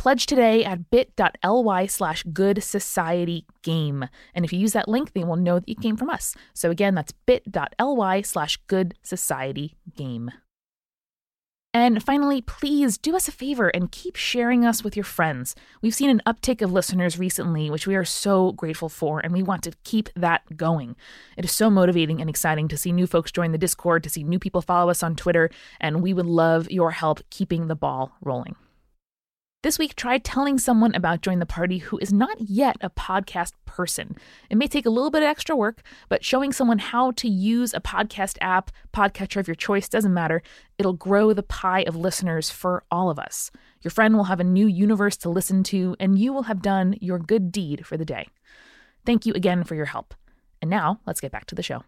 Pledge today at bit.ly slash good society game. And if you use that link, they will know that you came from us. So again, that's bit.ly slash good society game. And finally, please do us a favor and keep sharing us with your friends. We've seen an uptick of listeners recently, which we are so grateful for, and we want to keep that going. It is so motivating and exciting to see new folks join the Discord, to see new people follow us on Twitter, and we would love your help keeping the ball rolling. This week, try telling someone about Join the Party who is not yet a podcast person. It may take a little bit of extra work, but showing someone how to use a podcast app, podcatcher of your choice, doesn't matter. It'll grow the pie of listeners for all of us. Your friend will have a new universe to listen to, and you will have done your good deed for the day. Thank you again for your help. And now, let's get back to the show.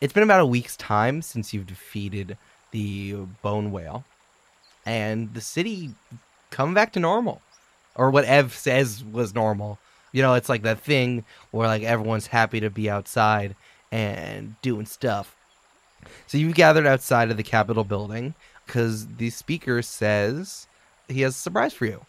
It's been about a week's time since you've defeated the bone whale, and the city come back to normal, or what Ev says was normal. You know, it's like that thing where like everyone's happy to be outside and doing stuff. So you've gathered outside of the Capitol building because the speaker says he has a surprise for you,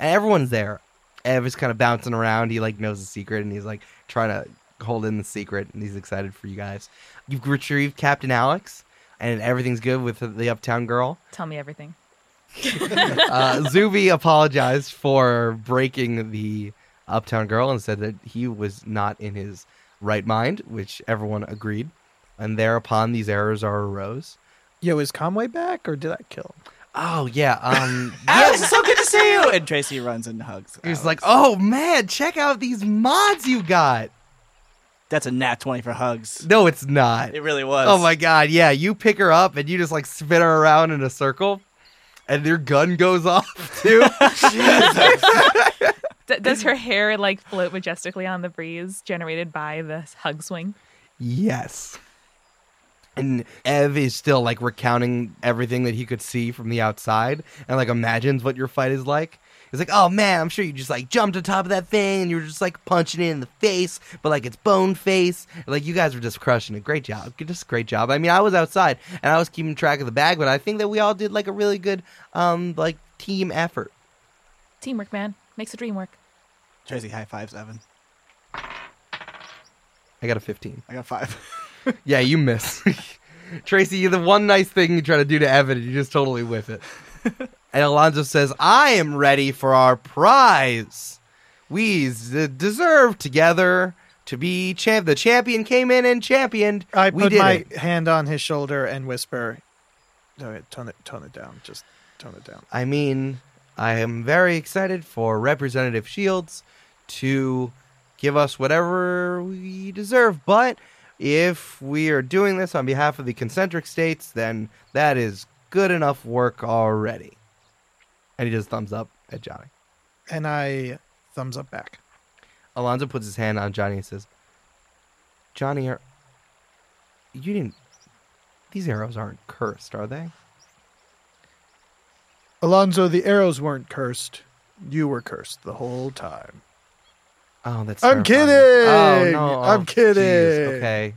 and everyone's there. Ev is kind of bouncing around. He like knows the secret, and he's like trying to hold in the secret, and he's excited for you guys. You've retrieved Captain Alex, and everything's good with the Uptown Girl. Tell me everything. Uh, Zuby apologized for breaking the Uptown Girl and said that he was not in his right mind, which everyone agreed. And thereupon, these errors are arose. Yo, is Conway back or did I kill him? Oh yeah, um, Alex, it's so good to see you. And Tracey runs and hugs. He's Alex. like, "Oh man, check out these mods you got." That's a nat twenty for hugs. No, it's not. It really was. Oh my god, yeah, you pick her up and you just like spin her around in a circle, and your gun goes off too. D- does her hair like float majestically on the breeze generated by the hug swing? yes. And Ev is still like recounting everything that he could see from the outside and like imagines what your fight is like. He's like, oh man, I'm sure you just like jumped on top of that thing and you were just like punching it in the face, but like it's bone face. Like you guys were just crushing it. Great job. Just great job. I mean, I was outside and I was keeping track of the bag, but I think that we all did like a really good um like team effort. Teamwork, man, makes the dream work. Tracey high fives Evan. I got a 15. I got five. Yeah, you miss. Tracey, the one nice thing you try to do to Evan, you just totally whiff it. and Alonzo says, I am ready for our prize. We z- deserve together to be champ. The champion came in and championed. I we put did my it. hand on his shoulder and whisper, "No, tone it, tone it down. Just tone it down." I mean, I am very excited for Representative Shields to give us whatever we deserve. But if we are doing this on behalf of the concentric states, then that is good enough work already. And he does thumbs up at Johnny. And I thumbs up back. Alonzo puts his hand on Johnny and says, Johnny, are, you didn't. These arrows aren't cursed, are they? Alonzo, the arrows weren't cursed. You were cursed the whole time. Oh, that's. I'm terrifying. kidding! Oh no! I'm Oh, kidding. jeez. Okay.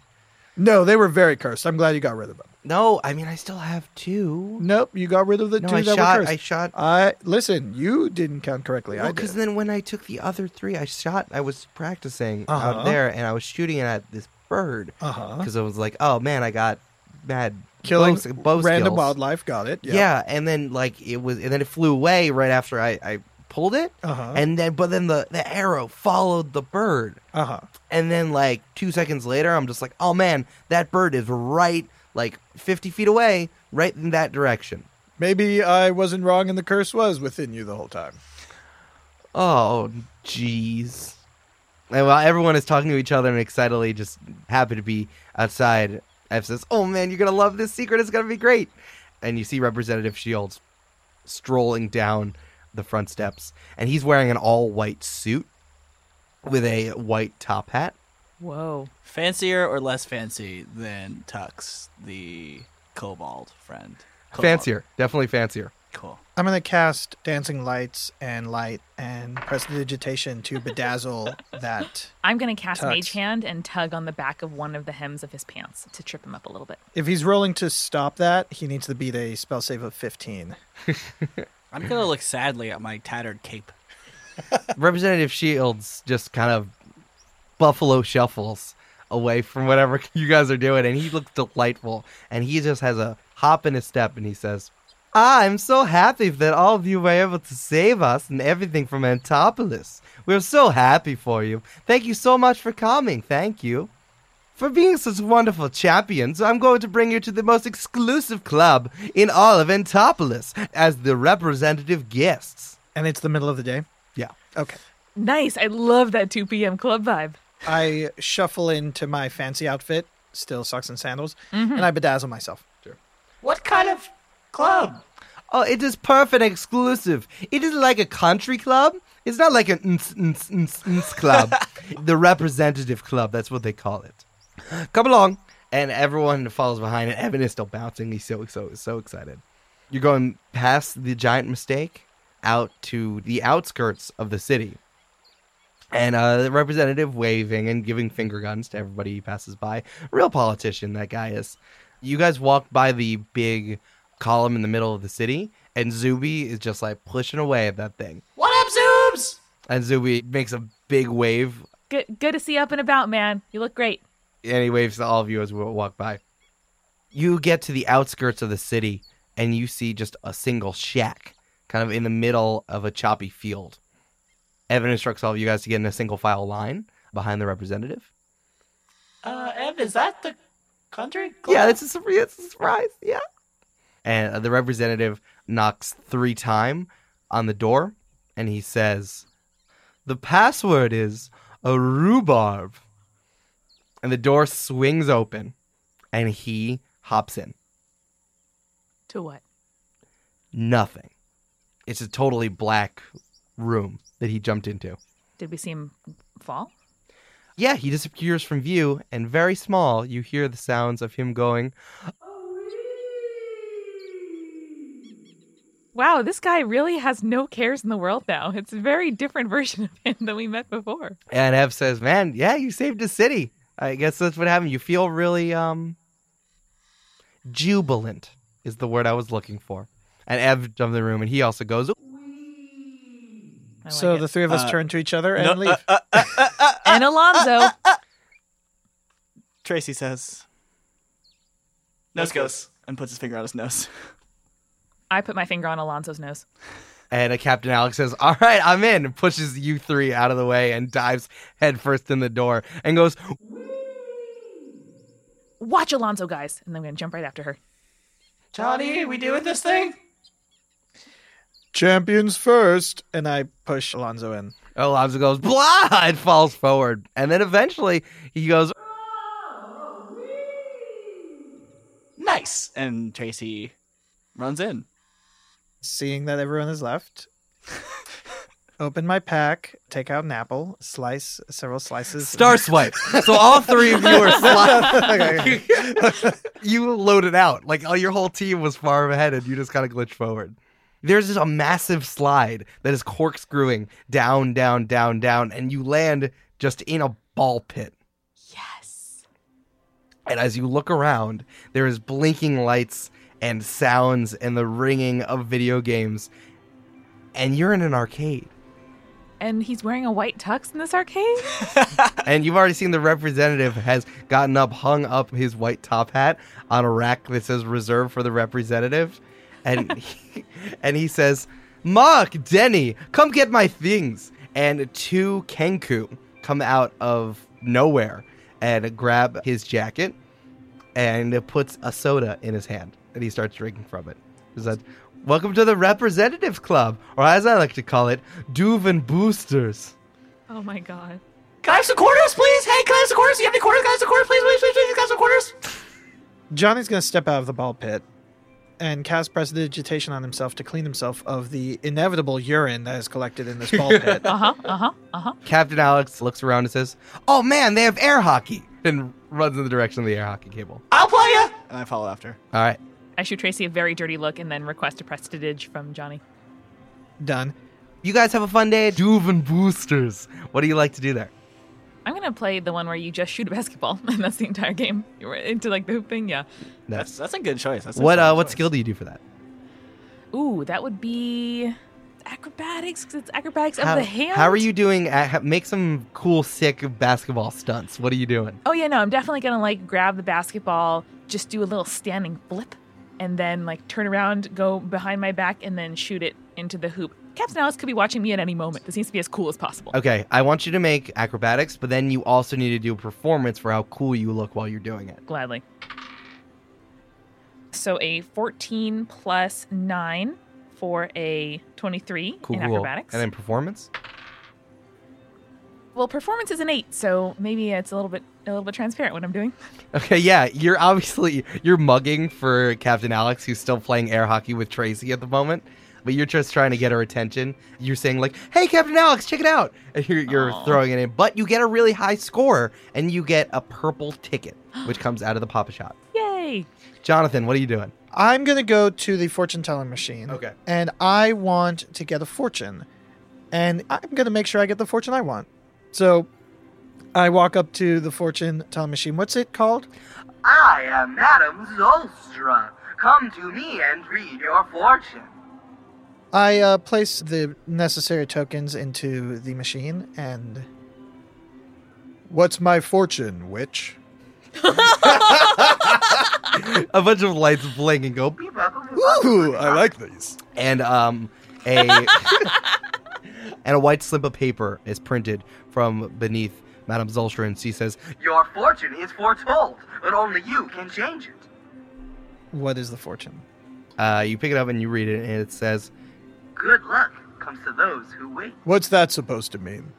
No, they were very cursed. I'm glad you got rid of them. No, I mean I still have two. Nope, you got rid of the no, two I that shot. were cursed. I shot. I listen. You didn't count correctly. Well, because then when I took the other three, I shot. I was practicing Uh-huh. out there, and I was shooting it at this bird Uh huh. because I was like, "Oh man, I got bad Killing bow, bow random skills. wildlife. Got it. Yeah. and then like it was, and then it flew away right after I, I pulled it, Uh huh. and then but then the the arrow followed the bird, Uh huh. and then like two seconds later, I'm just like, "Oh man, that bird is right like 50 feet away, right in that direction." Maybe I wasn't wrong, and the curse was within you the whole time. Oh, jeez. And while everyone is talking to each other and excitedly just happy to be outside, Ev says, Oh man, you're going to love this secret. It's going to be great. And you see Representative Shields strolling down the front steps. And he's wearing an all white suit with a white top hat. Whoa. Fancier or less fancy than Tux, the kobold friend? Kobold. Fancier. Definitely fancier. Cool. I'm gonna cast dancing lights and light and press prestidigitation to bedazzle that. I'm gonna cast Tux. Mage Hand and tug on the back of one of the hems of his pants to trip him up a little bit. If he's rolling to stop that, he needs to beat a spell save of 15. I'm gonna look sadly at my tattered cape. Representative Shields just kind of buffalo shuffles away from whatever you guys are doing, and he looks delightful. And he just has a hop in his step, and he says, "I'm so happy that all of you were able to save us and everything from Antopolis. We're so happy for you. Thank you so much for coming. Thank you." For being such wonderful champions, I'm going to bring you to the most exclusive club in all of Antopolis as the representative guests. And it's the middle of the day? Yeah. Okay. Nice. I love that 2 p.m. club vibe. I shuffle into my fancy outfit, still socks and sandals, mm-hmm. and I bedazzle myself. What kind of club? Oh, it is perfect exclusive. It is like a country club. It's not like a ns, ns, ns, ns club. the representative club, that's what they call it. Come along. and everyone follows behind. And Evan is still bouncing. He's so so so excited. You're going past the giant mistake out to the outskirts of the city, and uh, the representative waving and giving finger guns to everybody he passes by. Real politician that guy is. You guys walk by the big column in the middle of the city, and Zuby is just like pushing away at that thing. What up, Zoobs? And Zuby makes a big wave, Good, good to see you up and about, man. You look great. And he waves to all of you as we walk by. You get to the outskirts of the city, and you see just a single shack, kind of in the middle of a choppy field. Evan instructs all of you guys to get in a single file line behind the representative. Uh, Ev, is that the country club? Yeah, it's a, it's a surprise. Yeah. And uh, the representative knocks three time on the door, and he says, "The password is a rhubarb." And the door swings open, and he hops in. To what? Nothing. It's a totally black room that he jumped into. Did we see him fall? Yeah, he disappears from view, and very small, you hear the sounds of him going, Wow, this guy really has no cares in the world now. It's a very different version of him than we met before. And Ev says, "Man, yeah, you saved a city. I guess that's what happened. You feel really um jubilant is the word I was looking for." And Ev jumped in the room, and he also goes, like so it. the three of us Uh, turn to each other and No, leave. uh, uh, uh, uh, and Alonzo. Tracey says, Nose goes. and puts his finger on his nose. I put my finger on Alonzo's nose. And Captain Alex says, "All right, I'm in." Pushes you three out of the way and dives headfirst in the door and goes, Watch Alonzo, guys. And then I'm going to jump right after her. Johnny, we doing this thing? Champions first, and I push Alonzo in. Alonzo goes, "Blah!" and falls forward, and then eventually he goes, Nice. And Tracey runs in. Seeing that everyone is left, open my pack, take out an apple, slice several slices. "Star swipe." so all three of you are sliding. Okay, okay. you loaded out. Like all your whole team was far ahead and you just kind of glitched forward. There's just a massive slide that is corkscrewing down, down, down, down, and you land just in a ball pit. Yes. And as you look around, there is blinking lights and sounds and the ringing of video games. And you're in an arcade. And he's wearing a white tux in this arcade? and you've already seen the representative has gotten up, hung up his white top hat on a rack that says reserved for the representative. And he, and he says, Mark, Denny, come get my things. And two Kenku come out of nowhere and grab his jacket and it puts a soda in his hand. And he starts drinking from it. He says, Welcome to the Representatives Club, or as I like to call it, Duven Boosters. oh my god. Can I have some quarters, please? Hey, can I have some quarters? You have any quarters? Can I have some quarters, please? Please, please, please. Can I have some quarters? Johnny's going to step out of the ball pit and cast prestidigitation on himself to clean himself of the inevitable urine that is collected in this ball pit. Uh huh. Uh huh. Uh huh. Captain Alex looks around and says, "Oh man, they have air hockey!" And runs in the direction of the air hockey cable. I'll play you. And I follow after. All right, I shoot Tracey a very dirty look and then request a prestidige from Johnny. Done. you guys have a fun day at Duven Boosters. What do you like to do there? I'm gonna play the one where you just shoot a basketball, and that's the entire game. You're into like the hoop thing, yeah. That's that's a good choice. That's a what uh, solid what skill do you do for that? Ooh, that would be acrobatics because it's acrobatics how, of the hand. how are you doing? At, make some cool, sick basketball stunts. What are you doing? Oh yeah, no, I'm definitely gonna like grab the basketball, just do a little standing flip, and then like turn around, go behind my back, and then shoot it into the hoop. Captain Alex could be watching me at any moment. This needs to be as cool as possible. Okay, I want you to make acrobatics, but then you also need to do a performance for how cool you look while you're doing it. Gladly. So a 14 plus 9 for a 23 Cool, in cool. acrobatics. And then performance. well, performance is an 8, so maybe it's a little bit a little bit transparent what I'm doing. Okay, yeah, you're obviously you're mugging for Captain Alex, who's still playing air hockey with Tracey at the moment. but you're just trying to get her attention. You're saying like, "Hey, Captain Alex, check it out," and you're, you're throwing it in. But you get a really high score, and you get a purple ticket, which comes out of the Papa Shop. Yay! Jonathan, what are you doing? I'm going to go to the fortune telling machine. Okay. And I want to get a fortune. And I'm going to make sure I get the fortune I want. So I walk up to the fortune telling machine. What's it called? I am Madame Zolstra. Come to me and read your fortune. I uh, place the necessary tokens into the machine and. What's my fortune, witch? a bunch of lights blink and go, Beep, bop. Ooh, I like these. and um, a and a white slip of paper is printed from beneath Madame Zulstra, and she says, Your fortune is foretold, but only you can change it. What is the fortune? uh, you pick it up and you read it, and it says, Good luck comes to those who wait. What's that supposed to mean?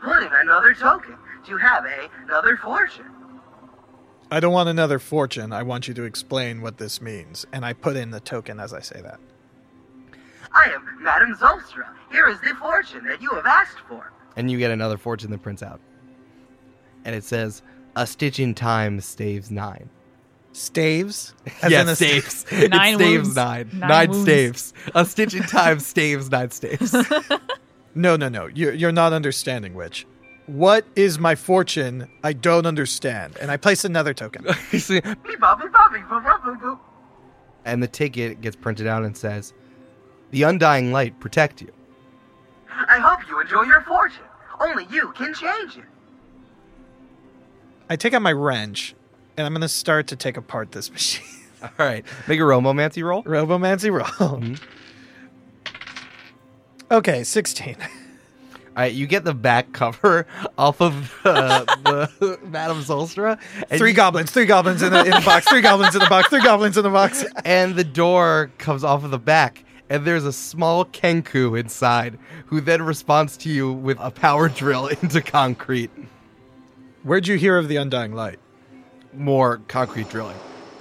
Put in another token to have a, another fortune. I don't want another fortune. I want you to explain what this means. And I put in the token as I say that. I am Madame Zolstra. Here is the fortune that you have asked for. and you get another fortune that prints out, and it says, "A stitch in time staves nine. Staves? As yes, in a- staves. Nine it staves wounds. nine. Nine Nine, wounds. staves. A stitch in time staves nine staves. No, no, no. You're, you're not understanding, Witch. What is my fortune? I don't understand. And I place another token. And the ticket gets printed out and says, "The undying light protect you." I hope you enjoy your fortune. Only you can change it. I take out my wrench and I'm going to start to take apart this machine. All right, make a robomancy roll. Robomancy roll. Mhm. Okay, 16. All right, you get the back cover off of uh, the Madame Zulstra. and three you- goblins, three goblins in the, in the box, three goblins in the box, three goblins in the box. and the door comes off of the back, and there's a small Kenku inside, who then responds to you with a power drill into concrete. Where'd you hear of the Undying Light? More concrete drilling.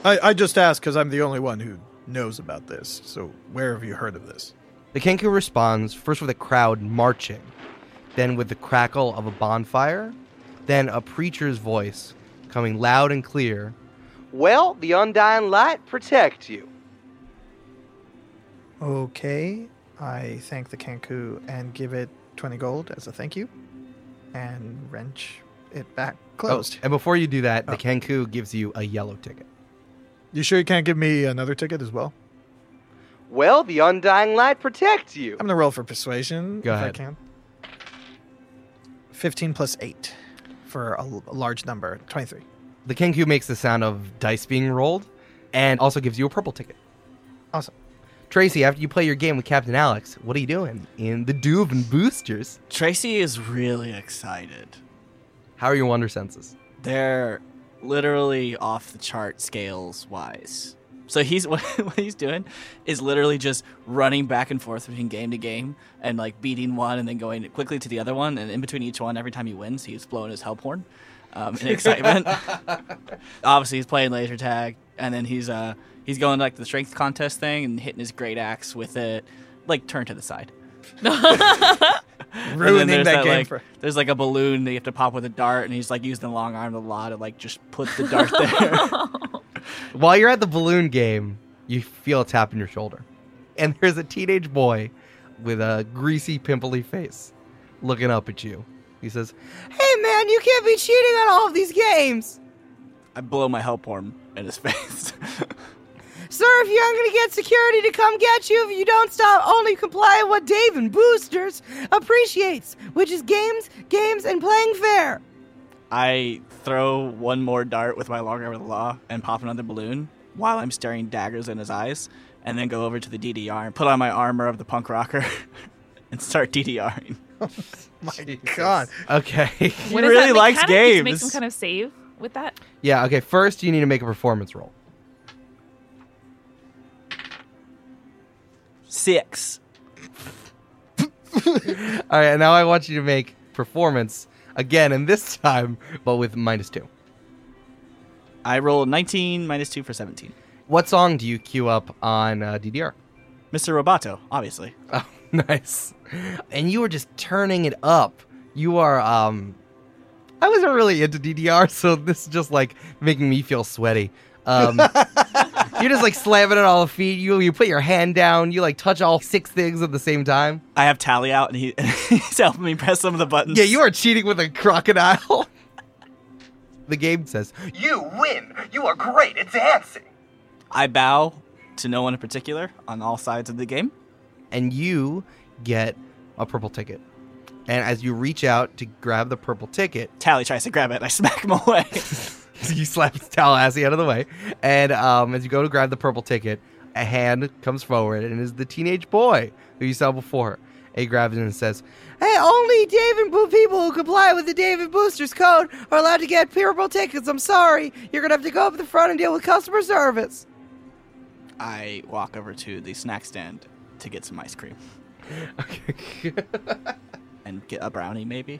I, I just asked because I'm the only one who knows about this. So where have you heard of this? The Kenku responds first with a crowd marching, then with the crackle of a bonfire, then a preacher's voice coming loud and clear. Well, the undying light protects you. Okay, I thank the Kenku and give it 20 gold as a thank you and wrench it back closed. Oh, and before you do that, the Oh. Kenku gives you a yellow ticket. You sure you can't give me another ticket as well? Well, the undying light protects you. I'm going to roll for persuasion Go if ahead. I can. 15 plus 8 for a, l- a large number, 23. The Kenku makes the sound of dice being rolled and also gives you a purple ticket. Awesome. Tracey, after you play your game with Captain Alex, what are you doing in the Doob and boosters? Tracey is really excited. How are your wonder senses? They're literally off the chart scales wise. So he's what, what he's doing is literally just running back and forth between game to game and like beating one and then going quickly to the other one and in between each one every time he wins he's blowing his help horn um, in excitement. Obviously he's playing laser tag and then he's uh he's going like the strength contest thing and hitting his great axe with it like turn to the side. Ruining there's that, game like, for. There's like a balloon that you have to pop with a dart, and he's like using the long arm of the law to like just put the dart there. While you're at the balloon game, you feel a tap in your shoulder. And there's a teenage boy with a greasy, pimply face looking up at you. He says, Hey man, you can't be cheating on all of these games! I blow my help horn in his face. Sir, if you aren't gonna get security to come get you if you don't stop only complying what Dave and Boosters appreciates, which is games, games, and playing fair. I throw one more dart with my long arm of the law and pop another balloon while I'm staring daggers in his eyes, and then go over to the DDR and put on my armor of the punk rocker and start DDRing. My God. Okay. What is really that likes mechanic? Did you make games. some kind of save with that? yeah, okay, first you need to make a performance roll. Six. All right, now I want you to make performance again, and this time, but with minus two. I roll 19 minus 2 for 17. What song do you queue up on uh, DDR? Mr. Roboto, obviously. Oh, nice. And you were just turning it up. You are um I wasn't really into DDR, so this is just like making me feel sweaty. Um You're just like slamming it all the feet. You you put your hand down, you like touch all six things at the same time. I have Tally out, and he, he's helping me press some of the buttons. Yeah, you are cheating with a crocodile. the game says, You win! You are great at dancing! I bow to no one in particular on all sides of the game. and you get a purple ticket. And as you reach out to grab the purple ticket, Tally tries to grab it, and I smack him away. you slap Tallahassee out of the way. And um, as you go to grab the purple ticket, a hand comes forward and is the teenage boy who you saw before. He grabs it and says, Hey, only Dave and Boo people who comply with the David Boosters code are allowed to get purple tickets. I'm sorry. You're going to have to go up the front and deal with customer service. I walk over to the snack stand to get some ice cream Okay. and get a brownie, maybe.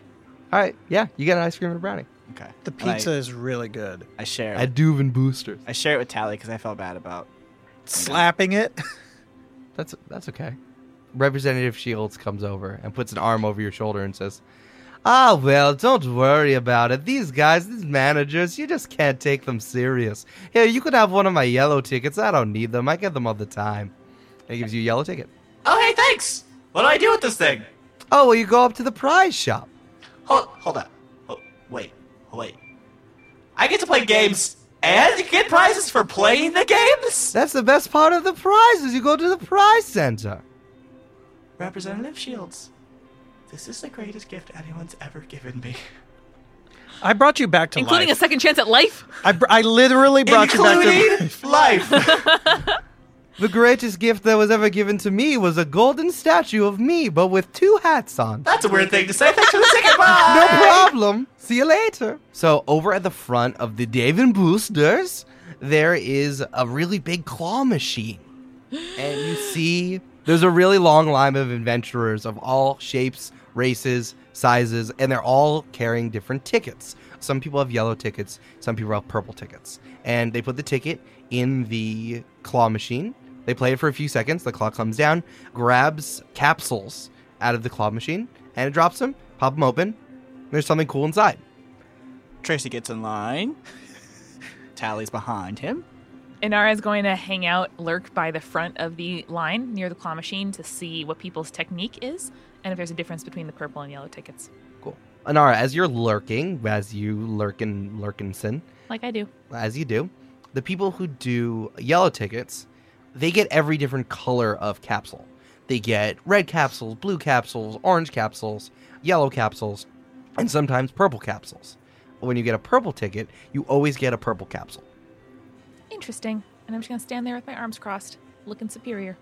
All right. Yeah, you get an ice cream and a brownie. Okay. The And I- pizza is really good. I, share. I do even Boosters. I share it with Tally because I felt bad about. Slapping it. That's that's okay. Representative Shields comes over and puts an arm over your shoulder and says, "Ah, well, don't worry about it. These guys, these managers, you just can't take them serious. Here, you could have one of my yellow tickets. I don't need them. I get them all the time." And he gives you a yellow ticket. Oh, hey, thanks. What do I do with this thing? Oh, well, you go up to the prize shop. Hold, hold up. Oh, wait, wait. I get to play games and you get prizes for playing the games. That's the best part of the prizes. You go to the prize center. Representative Shields, this is the greatest gift anyone's ever given me. I brought you back to Including life. Including a second chance at life? I br- I literally brought you back to life. life. The greatest gift that was ever given to me was a golden statue of me, but with two hats on. That's a weird thing to say. Thanks for the ticket. Bye. No problem. See you later. So, over at the front of the Dave and Boosters, there is a really big claw machine. And you see there's a really long line of adventurers of all shapes, races, sizes, and they're all carrying different tickets. Some people have yellow tickets, some people have purple tickets. And they put the ticket in the claw machine. They play it for a few seconds. The claw comes down, grabs capsules out of the claw machine, and it drops them, pop them open. There's something cool inside. Tracey gets in line. Tally's behind him. Inara is going to hang out, lurk by the front of the line near the claw machine to see what people's technique is and if there's a difference between the purple and yellow tickets. Cool. Inara, as you're lurking, as you lurk lurkin lurkinson, Like I do. as you do, the people who do yellow tickets, they get every different color of capsule. They get red capsules, blue capsules, orange capsules, yellow capsules, and sometimes purple capsules. When you get a purple ticket, you always get a purple capsule. Interesting. And I'm just going to stand there with my arms crossed, looking superior.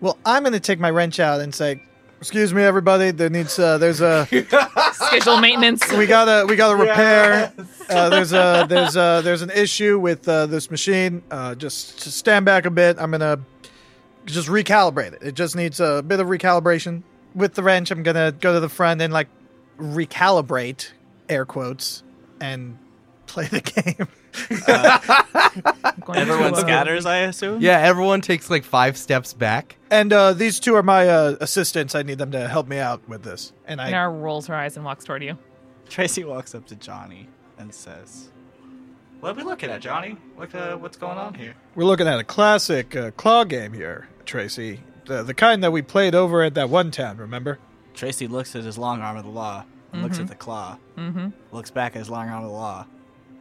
Well, I'm going to take my wrench out and say, "Excuse me, everybody. There needs uh, there's a Schedule maintenance. we gotta we gotta repair. Uh, there's a there's a there's an issue with uh, this machine. Uh, just, just stand back a bit. I'm gonna just recalibrate it. It just needs a bit of recalibration with the wrench. I'm gonna go to the front and like recalibrate air quotes and play the game. Going Everyone uh, scatters, I assume. Yeah, everyone takes like five steps back. And uh, these two are my uh, assistants. I need them to help me out with this. And I Inara rolls her eyes and walks toward you. Tracey walks up to Johnny and says, What are we looking at, Johnny? What, uh, what's going on here? We're looking at a classic uh, claw game here, Tracey. The, the kind that we played over at that one town, remember? Tracey looks at his long arm of the law and looks at the claw, Mm-hmm. looks back at his long arm of the law,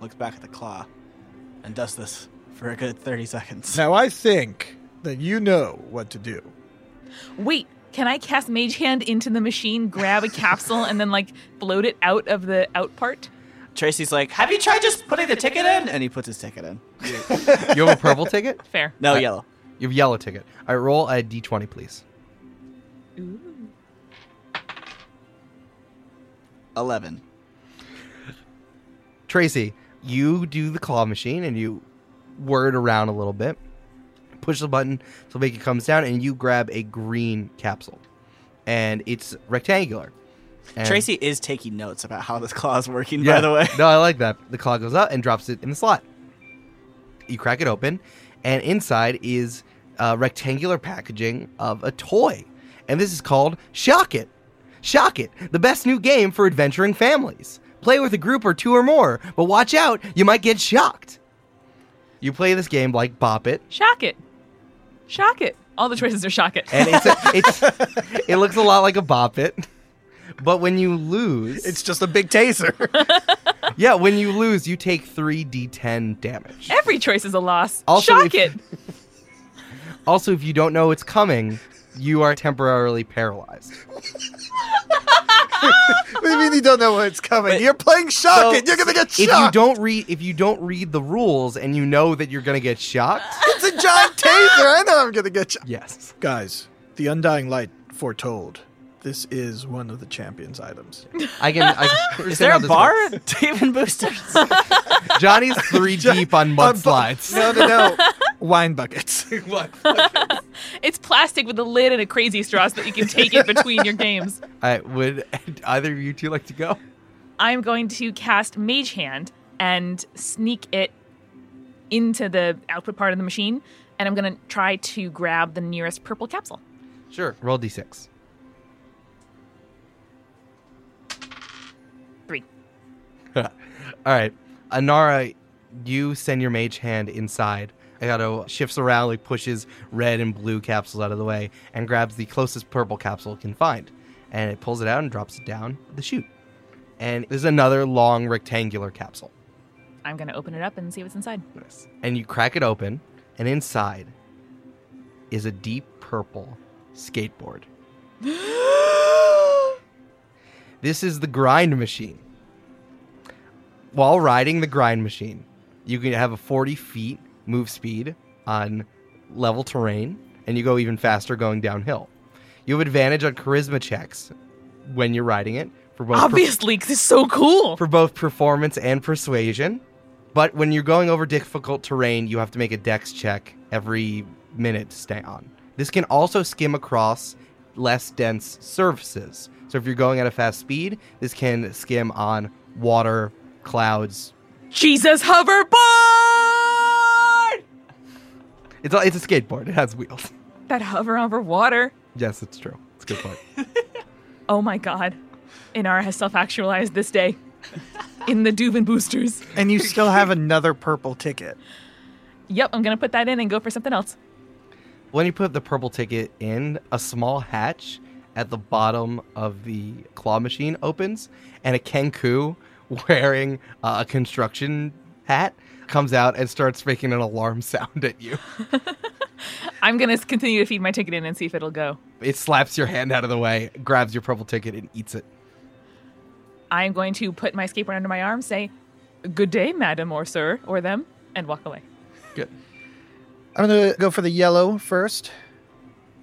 looks back at the claw, and does this for a good 30 seconds. Now, I think that you know what to do. Wait, can I cast Mage Hand into the machine, grab a capsule, and then like float it out of the out part? Tracey's like, Have you tried just putting the ticket in? and he puts his ticket in. You have a purple ticket? Fair. No, Uh, yellow. You have a yellow ticket. All right, roll a d20, please. 11. Tracey, you do the claw machine and you whir it around a little bit. Push the button to make it comes down, and you grab a green capsule, and it's rectangular. And- Tracey is taking notes about how this claw is working, yeah, by the way. no, I like that. The claw goes up and drops it in the slot. You crack it open, and inside is uh, rectangular packaging of a toy, and this is called Shock It. Shock It, the best new game for adventuring families. Play with a group or two or more, but watch out, you might get shocked. You play this game like Bop It, Shock it. Shock it. All the choices are shock it. and it's, a, it's it looks a lot like a Bop It, but when you lose, It's just a big taser. yeah, when you lose, you take three d10 damage. Every choice is a loss. Also, shock if- it. Also, if you don't know it's coming, you are temporarily paralyzed. what do you mean you don't know what's coming? You're playing shock so- it. You're gonna get shocked. If you shocked. don't read if you don't read the rules and you know that you're gonna get shocked, It's a giant taser. I know I'm gonna get shocked. yes. Guys, the Undying Light foretold. This is one of the champion's items. I can. I can Is there a bar how at Dave and Boosters? Johnny's three deep on mudslides. No, no, no. Wine buckets. It's plastic with a lid and a crazy straw so that you can take it between your games. I would either of you two like to go? I'm going to cast Mage Hand and sneak it into the output part of the machine, and I'm going to try to grab the nearest purple capsule. Sure. Roll d6. Right, Inara, you send your mage hand inside. Agato shifts around, like pushes red and blue capsules out of the way, and grabs the closest purple capsule it can find, and it pulls it out and drops it down the chute. And there's another long rectangular capsule. I'm going to open it up and see what's inside. Nice. And you crack it open, and inside is a deep purple skateboard. this is the grind machine. While riding the grind machine, you can have a 40 feet move speed on level terrain, and you go even faster going downhill. You have advantage on charisma checks when you're riding it for both Obviously, 'cause it's so cool. for both performance and persuasion. But when you're going over difficult terrain, you have to make a dex check every minute to stay on. This can also skim across less dense surfaces. So if you're going at a fast speed, this can skim on water, clouds. Jesus hoverboard! It's a, it's a skateboard. It has wheels. That hover over water. Yes, it's true. It's a good point. Oh my god. Inara has self actualized this day in the Dubin boosters. and you still have another purple ticket. Yep, I'm going to put that in and go for something else. when you put the purple ticket in, a small hatch at the bottom of the claw machine opens, and a Kenku wearing uh, a construction hat comes out and starts making an alarm sound at you. I'm going to continue to feed my ticket in and see if it'll go. It slaps your hand out of the way, grabs your purple ticket, and eats it. I'm going to put my skateboard under my arm, say, Good day, madam or sir, or them, and walk away. Good. I'm gonna go for the yellow first,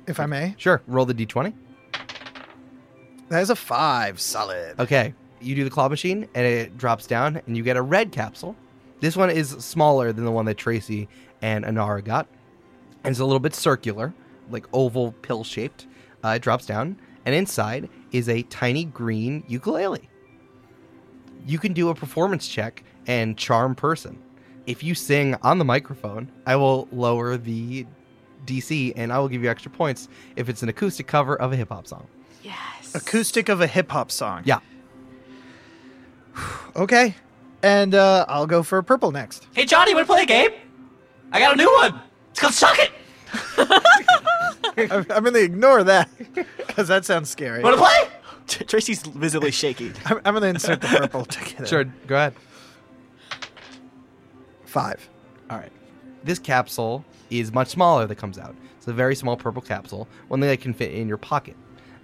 if I may. Sure. Roll the d20. That is a five, solid. Okay. You do the claw machine, and it drops down, and you get a red capsule. This one is smaller than the one that Tracey and Inara got. And it's a little bit circular, like oval pill shaped. Uh, it drops down, and inside is a tiny green ukulele. You can do a performance check and charm person. If you sing on the microphone, I will lower the DC and I will give you extra points if it's an acoustic cover of a hip hop song. Yes. Acoustic of a hip hop song. Yeah. Okay. And uh, I'll go for purple next. Hey, Johnny, wanna play a game? I got a new one. It's called Suck It. I'm, I'm gonna ignore that because that sounds scary. Wanna play? Tracey's visibly shaky. I'm, I'm gonna insert the purple ticket. in. Sure, go ahead. Five. All right. This capsule is much smaller that comes out. It's a very small purple capsule, one that can fit in your pocket.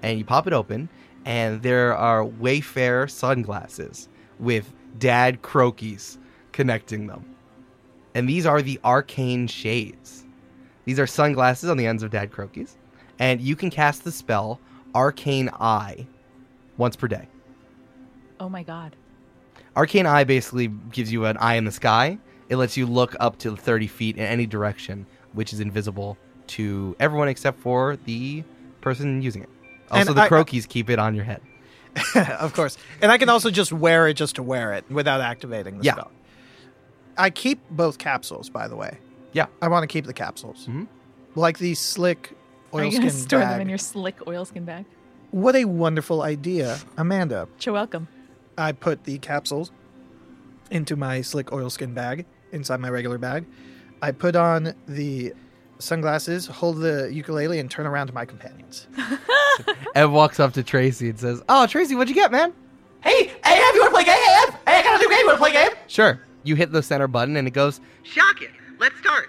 And you pop it open, and there are Wayfarer sunglasses with dad croakies connecting them. And these are the arcane shades. These are sunglasses on the ends of dad croakies. And you can cast the spell Arcane Eye once per day. Oh my god. Arcane Eye basically gives you an eye in the sky. It lets you look up to 30 feet in any direction, which is invisible to everyone except for the person using it. Also, And the I- croakies keep it on your head. of course. And I can also just wear it just to wear it without activating the Yeah. spell. I keep both capsules, by the way. Yeah. I want to keep the capsules. Mhm. like the slick Are you gonna store bag. them in your slick oilskin bag? What a wonderful idea, Amanda. You're welcome. I put the capsules into my slick oilskin bag inside my regular bag. I put on the sunglasses, hold the ukulele, and turn around to my companions. Ev walks up to Tracey and says, "Oh, Tracey, what'd you get, man?" Hey, hey, Ev, you wanna play game? Hey, Ev, hey, I got a new game. You wanna play game? Sure. You hit the center button and it goes, Shock it. Let's start.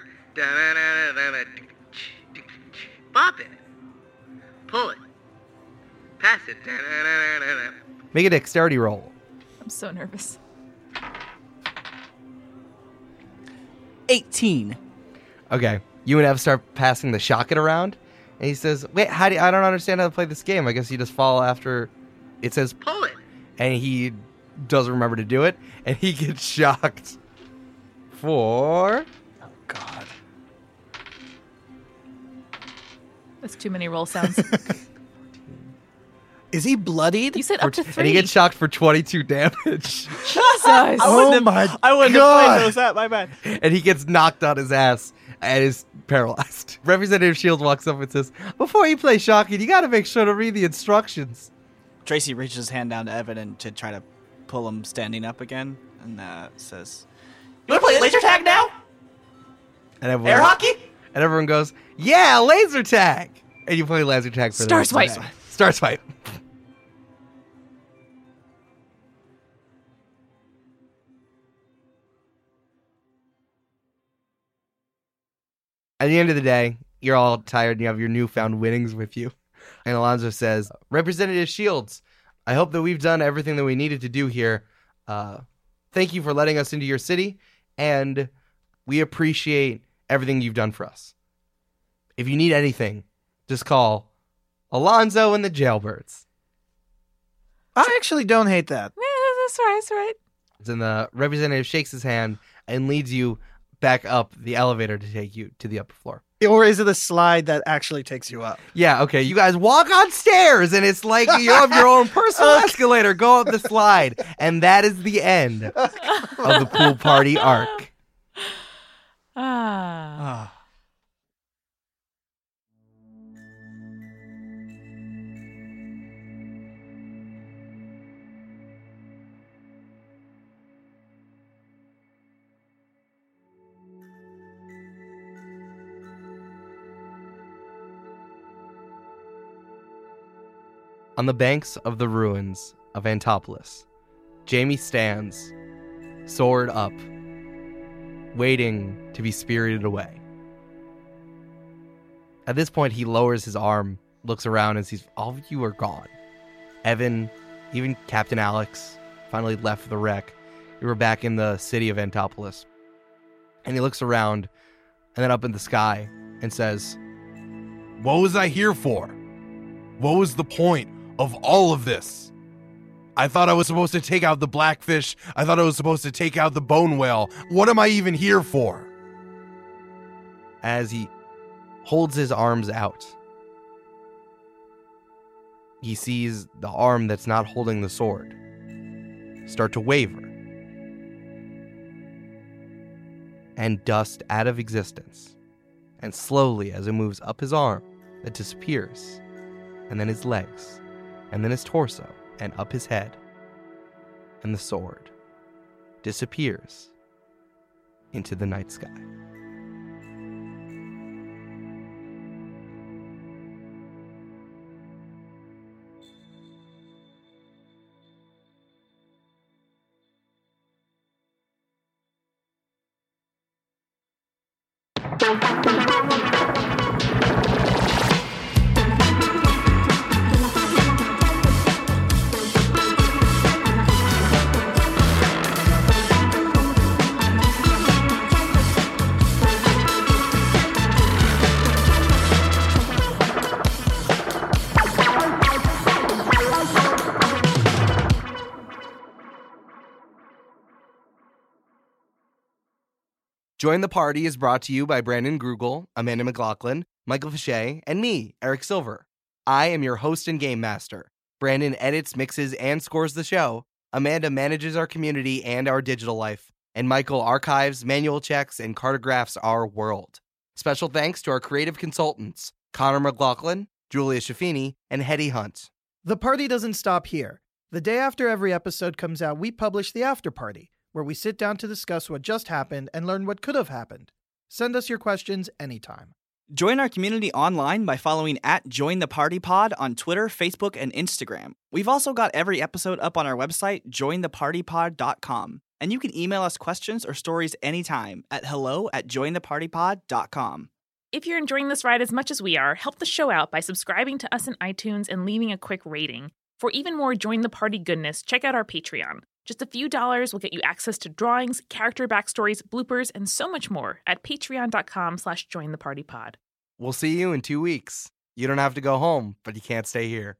Bop it. Pull it. Pass it. make a dexterity roll. I'm so nervous. 18. Okay. You and Ev start passing the shock it around, and he says, "Wait, how do you, I don't understand how to play this game? I guess you just follow after it says Pull it. and he doesn't remember to do it, and he gets shocked for Oh God. That's too many roll sounds. Is he bloodied? You said for- up to three. and he gets shocked for 22 damage, Jesus. Oh my I wouldn't God. have played those that. My bad. and he gets knocked on his ass and is paralyzed. Representative Shields walks up and says, "Before you play shocking, you got to make sure to read the instructions." Tracey reaches his hand down to Evan and to try to pull him standing up again, and uh, says, You wanna play laser tag now? And everyone, Air hockey? and everyone goes, "Yeah, laser tag!" And you play laser tag for the Star rest of the swipe. Star swipe. At the end of the day, you're all tired and you have your newfound winnings with you. And Alonzo says, Representative Shields, I hope that we've done everything that we needed to do here. Uh, thank you for letting us into your city, and we appreciate everything you've done for us. If you need anything, just call Alonzo and the Jailbirds. I actually don't hate that. Yeah, that's all right. That's all right. Then the representative shakes his hand and leads you back up the elevator to take you to the upper floor. Or is it a slide that actually takes you up? Yeah, okay. You guys walk on stairs, and it's like you have your own personal escalator. Go up the slide, and that is the end of the pool party arc. Ah. "Ah." On the banks of the ruins of Antopolis, Jamie stands, sword up, waiting to be spirited away. At this point, he lowers his arm, looks around, and sees all of you are gone. Evan, even Captain Alex, finally left the wreck. We were back in the city of Antopolis. And he looks around and then up in the sky and says, What was I here for? What was the point of all of this? I thought I was supposed to take out the blackfish. I thought I was supposed to take out the bone whale. What am I even here for? as he holds his arms out. He sees the arm that's not holding the sword start to waver and dust out of existence. And slowly, as it moves up his arm, it disappears, and then his legs, and then his torso, and up his head. And the sword disappears into the night sky. Join the Party is brought to you by Brandon Grugle, Amanda McLoughlin, Michael Fische, and me, Eric Silver. I am your host and game master. Brandon edits, mixes, and scores the show. Amanda manages our community and our digital life. And Michael archives, manual checks, and cartographs our world. Special thanks to our creative consultants, Connor McLoughlin, Julia Schifini, and Heddy Hunt. The party doesn't stop here. The day after every episode comes out, we publish the after party, where we sit down to discuss what just happened and learn what could have happened. Send us your questions anytime. Join our community online by following at Join the Party Pod on Twitter, Facebook, and Instagram. We've also got every episode up on our website, jointhepartypod.com. And you can email us questions or stories anytime at hello at jointhepartypod.com. If you're enjoying this ride as much as we are, help the show out by subscribing to us in iTunes and leaving a quick rating. For even more Join the Party goodness, check out our Patreon. Just a few dollars will get you access to drawings, character backstories, bloopers, and so much more at patreon.com slash join the party pod. We'll see you in two weeks. You don't have to go home, but you can't stay here.